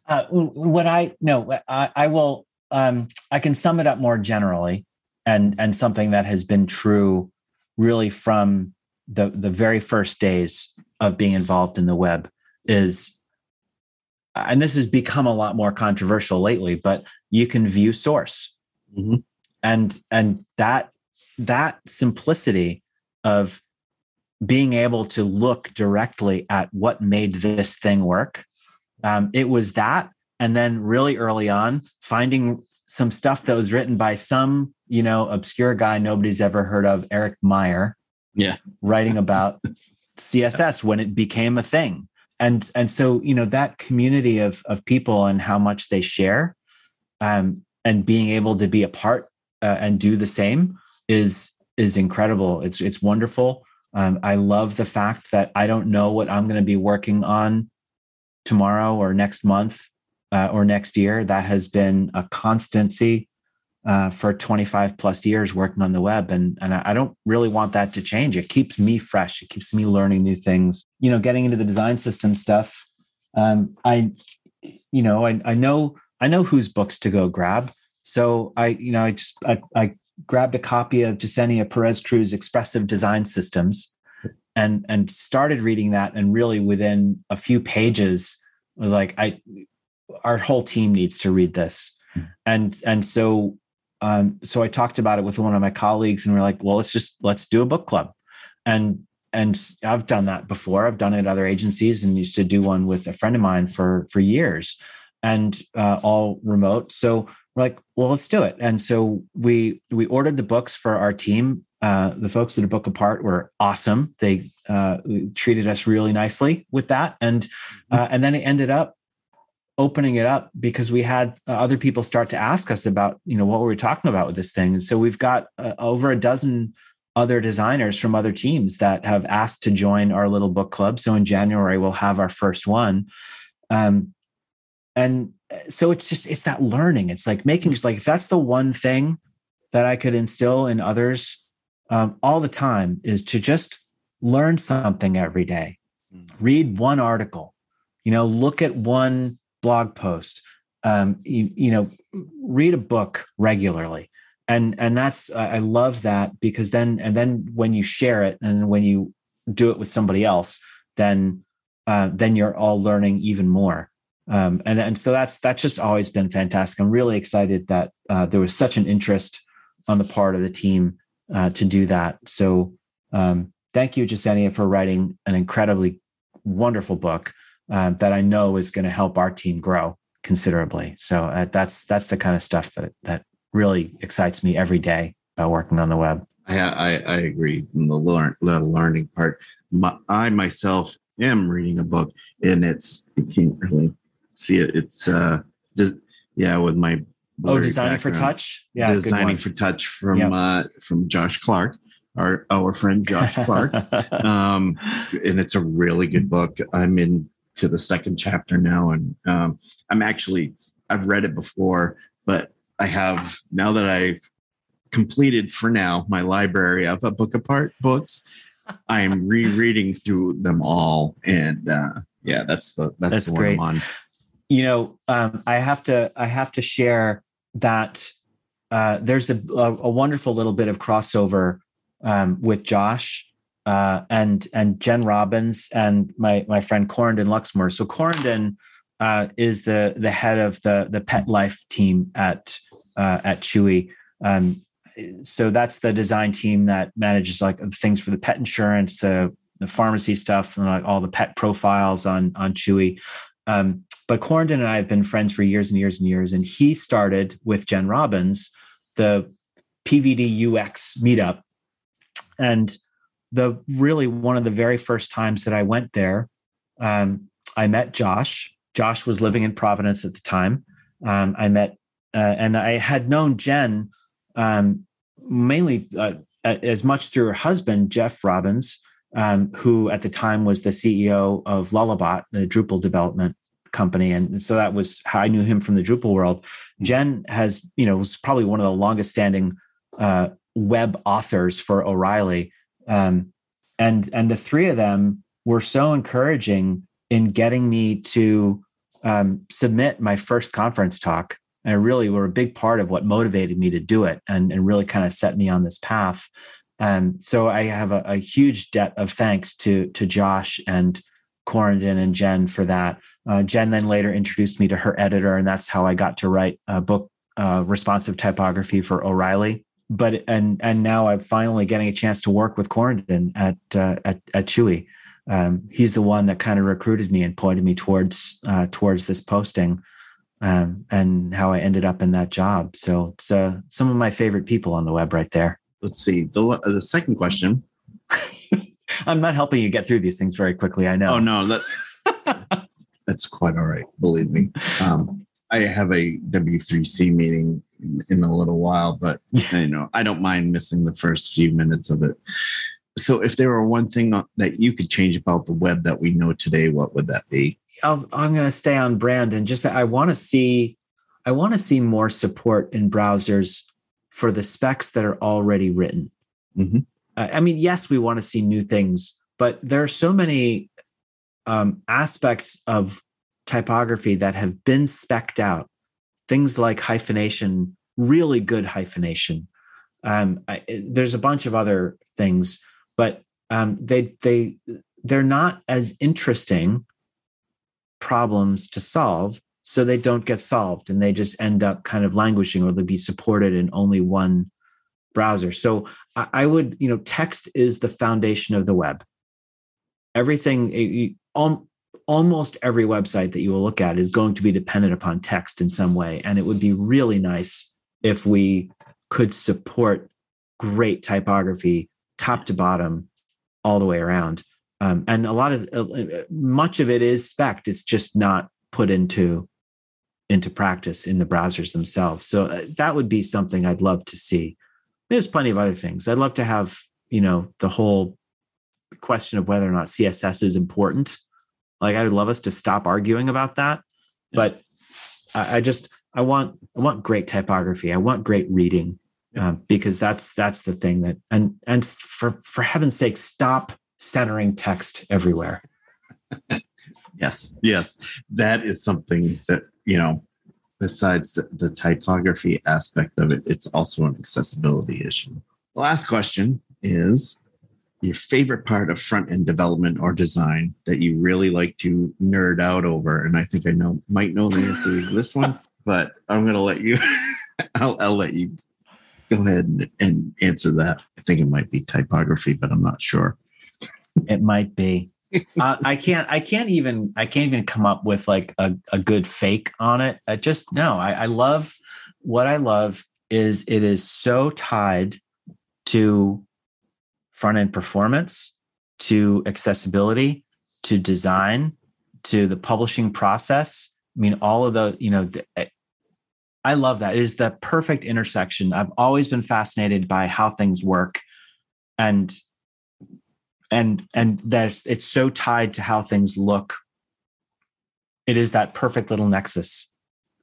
uh, what I no, I, I will. Um, I can sum it up more generally and and something that has been true really from the the very first days of being involved in the web is and this has become a lot more controversial lately, but you can view source. Mm-hmm. And and that that simplicity of being able to look directly at what made this thing work. Um, it was that, and then really early on, finding some stuff that was written by some you know obscure guy nobody's ever heard of, Eric Meyer. Yeah, writing about [LAUGHS] CSS when it became a thing and and so you know that community of of people and how much they share um, and being able to be a part uh, and do the same is is incredible it's it's wonderful um, i love the fact that i don't know what i'm going to be working on tomorrow or next month uh, or next year. That has been a constancy uh, for 25 plus years working on the web and and I don't really want that to change. It keeps me fresh. It keeps me learning new things. You know getting into the design system stuff um, I you know I, I know I know whose books to go grab. So I you know I just I, I grabbed a copy of Yesenia Perez Cruz Expressive Design Systems and and started reading that and really within a few pages was like I our whole team needs to read this hmm. and and so um, so I talked about it with one of my colleagues, and we are like, well, let's just let's do a book club, and and I've done that before. I've done it at other agencies, and used to do one with a friend of mine for for years, and uh, all remote. So we're like, well, let's do it. And so we we ordered the books for our team. Uh, the folks at a book apart were awesome. They uh, treated us really nicely with that, and mm-hmm. uh, and then it ended up opening it up because we had uh, other people start to ask us about you know what were we talking about with this thing and so we've got uh, over a dozen other designers from other teams that have asked to join our little book club so in january we'll have our first one um, and so it's just it's that learning. It's like making just like if that's the one thing that i could instill in others um, all the time is to just learn something every day. Mm. read one article you know look at one blog post um, you, you know read a book regularly. And and that's i love that because then and then when you share it and when you do it with somebody else then uh, then you're all learning even more um, and and so that's that's just always been fantastic i'm really excited that uh, there was such an interest on the part of the team uh, to do that so um, thank you yesenia for writing an incredibly wonderful book uh, that I know is going to help our team grow considerably. So uh, that's that's the kind of stuff that that really excites me every day about working on the web. I I, I agree. The learn the learning part, My, I myself am reading a book, and it's can't really see it. It's uh, just, yeah, with my oh, designing for touch. Yeah, designing for touch from yep. uh, from Josh Clark our our friend Josh Clark. [LAUGHS] um, and it's a really good book. I'm in to the second chapter now, and um, I'm actually I've read it before, but I have now that I've completed for now my library of a book apart books. I am rereading through them all, and uh, yeah, that's the that's, that's the great. one I'm on. You know, um, I have to I have to share that uh, there's a, a, wonderful little bit of crossover um, with Josh uh, and and Jen Robbins and my my friend Coryndon Luxmoore. So Coryndon uh, is the the head of the the pet life team at uh, at Chewy. Um, so that's the design team that manages like things for the pet insurance, the the pharmacy stuff, and like all the pet profiles on on Chewy. Um, but Coryndon and I have been friends for years and years and years, and he started with Jen Robbins the PVD UX meetup, and the really one of the very first times that I went there, um, I met Josh. Josh was living in Providence at the time. Um, I met, uh, and I had known Jen um, mainly uh, as much through her husband, Jeff Robbins, um, who at the time was the CEO of Lullabot, the Drupal development company. And so that was how I knew him from the Drupal world. Jen has, you know, was probably one of the longest standing uh, web authors for O'Reilly. Um, and and the three of them were so encouraging in getting me to um, submit my first conference talk and really were a big part of what motivated me to do it and, and really kind of set me on this path um, so i have a, a, huge debt of thanks to to josh and Coryndon and jen for that Uh, Jen then later introduced me to her editor, and that's how I got to write a book, uh, responsive typography for O'Reilly. But and and now I'm finally getting a chance to work with Coryndon at uh, at, at Chewy. Um, he's the one that kind of recruited me and pointed me towards uh, towards this posting, um, and how I ended up in that job. So it's uh, some of my favorite people on the web right there. Let's see the the second question. [LAUGHS] I'm not helping you get through these things very quickly. I know. Oh no, that [LAUGHS] that's quite all right. Believe me. Um, I have a W3C meeting in, in a little while, but [LAUGHS] you know I don't mind missing the first few minutes of it. So, if there were one thing that you could change about the web that we know today, what would that be? i am going to stay on brand and just I want to see I want to see more support in browsers for the specs that are already written. Mm-hmm. I mean, yes, we want to see new things, but there are so many um, aspects of typography that have been specked out. Things like hyphenation, really good hyphenation. Um, I, there's a bunch of other things, but um, they they they're not as interesting problems to solve, so they don't get solved, and they just end up kind of languishing, or they'll be supported in only one browser. So I would, you know, text is the foundation of the web. Everything, almost every website that you will look at is going to be dependent upon text in some way. And it would be really nice if we could support great typography top to bottom all the way around. Um, and a lot of uh, uh much of it is spec it's just not put into into practice in the browsers themselves so uh, that would be something i'd love to see there's plenty of other things. I'd love to have, you know, the whole question of whether or not CSS is important. Like I would love us to stop arguing about that. Yeah. But I, I, just I want I want great typography. I want great reading. Yeah. Um, because that's that's the thing that and and for for heaven's sake, stop centering text everywhere. [LAUGHS] yes, yes. That is something that, you know, besides the, the typography aspect of it, it's also an accessibility issue. The last question is your favorite part of front end development or design that you really like to nerd out over. And I think I know might know the answer to this one, [LAUGHS] but I'm going to let you. [LAUGHS] I'll, I'll let you go ahead and, and answer that. I think it might be typography, but I'm not sure. It might be uh, I can't. I can't even. I can't even come up with like a, a good fake on it. I just no. I, I love what I love is it is so tied to front end performance, to accessibility, to design, to the publishing process. I mean, all of the you know. Eh, I love that. It is the perfect intersection. I've always been fascinated by how things work, and and and that's it's so tied to how things look. It is that perfect little nexus.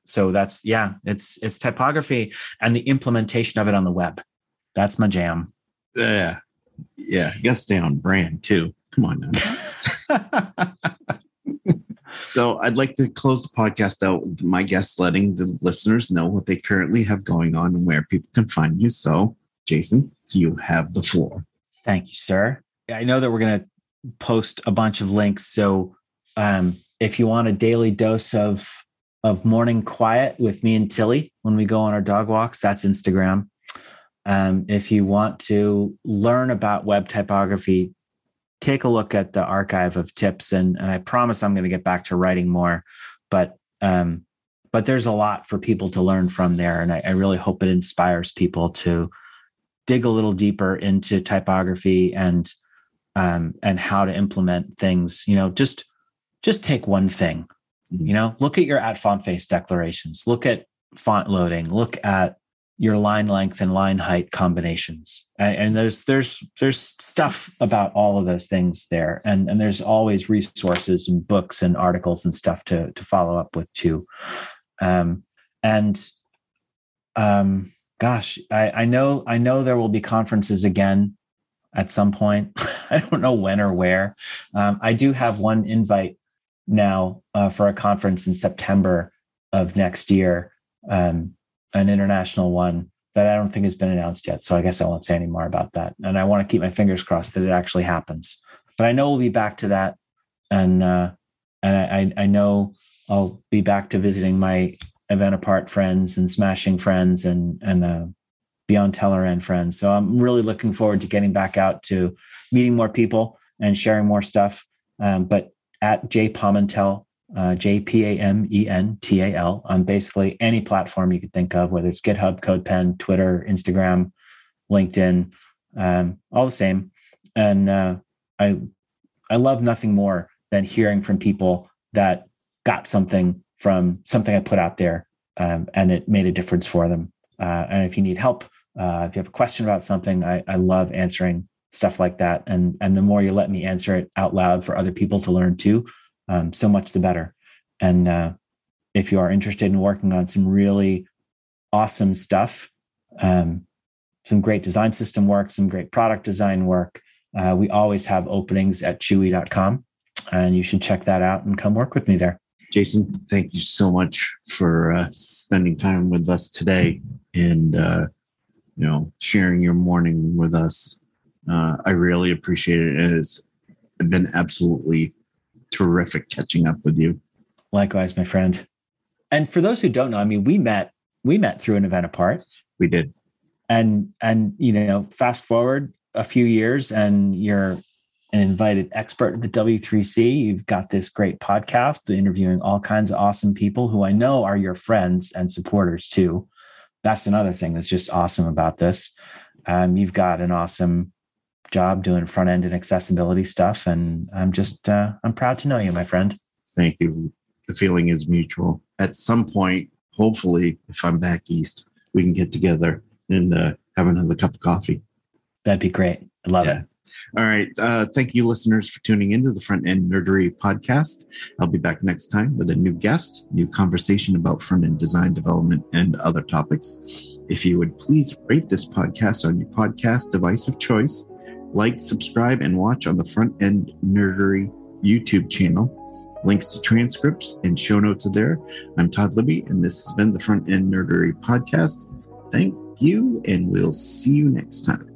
So that's yeah it's it's typography and the implementation of it on the web. That's my jam. Yeah. Yeah you gotta stay on brand too. Come on now [LAUGHS] so i'd like to close the podcast out with my guests letting the listeners know what they currently have going on and where people can find you. So jason you have the floor. Thank you sir I know that we're going to post a bunch of links. So um, if you want a daily dose of of morning quiet with me and Tilly when we go on our dog walks, that's Instagram. Um, if you want to learn about web typography, take a look at the archive of tips, and, and I promise I'm going to get back to writing more. But um, but there's a lot for people to learn from there, and I, I really hope it inspires people to dig a little deeper into typography and um, and how to implement things. You know, just just take one thing. Mm-hmm. You know, look at your at font face declarations. Look at font loading. Look at your line length and line height combinations. And, and there's there's there's stuff about all of those things there, and and there's always resources and books and articles and stuff to to follow up with too. Um, and um, gosh, I, I know I know there will be conferences again at some point. [LAUGHS] I don't know when or where. Um, I do have one invite now uh, for a conference in September of next year, um, an international one that I don't think has been announced yet. So I guess I won't say any more about that. And I want to keep my fingers crossed that it actually happens. But I know we'll be back to that, and uh, and I, I know I'll be back to visiting my event apart friends and smashing friends and and uh, beyond Tellerrand friends. So I'm really looking forward to getting back out to meeting more people and sharing more stuff. Um, but at J Pamental, uh, J P A M E N T A L, on basically any platform you could think of, whether it's GitHub, CodePen, Twitter, Instagram, LinkedIn, um, all the same. And uh, I I love nothing more than hearing from people that got something from something I put out there um, and it made a difference for them. Uh, and if you need help, uh, if you have a question about something, I, I love answering stuff like that. And and the more you let me answer it out loud for other people to learn too, um, so much the better. And uh, if you are interested in working on some really awesome stuff, um, some great design system work, some great product design work, uh, we always have openings at chewy.com and you should check that out and come work with me there. Jason, thank you so much for uh, spending time with us today and uh, you know sharing your morning with us. Uh, I really appreciate it. It has been absolutely terrific catching up with you. Likewise, my friend. And for those who don't know, I mean, we met we met through an event apart. We did. And and you know, fast forward a few years, and you're an invited expert at the W3C. You've got this great podcast interviewing all kinds of awesome people who I know are your friends and supporters too. That's another thing that's just awesome about this. Um, you've got an awesome job doing front end and accessibility stuff, and I'm just uh, I'm proud to know you, my friend. Thank you. The feeling is mutual. At some point, hopefully, if I'm back east, we can get together and uh, have another cup of coffee. That'd be great. I love yeah. it. All right. Uh, thank you, listeners, for tuning into the Front End Nerdery podcast. I'll be back next time with a new guest, new conversation about front end design development and other topics. If you would please rate this podcast on your podcast device of choice, like, subscribe, and watch on the Front End Nerdery YouTube channel. Links to transcripts and show notes are there. I'm Todd Libby, and this has been the Front End Nerdery podcast. Thank you, and we'll see you next time.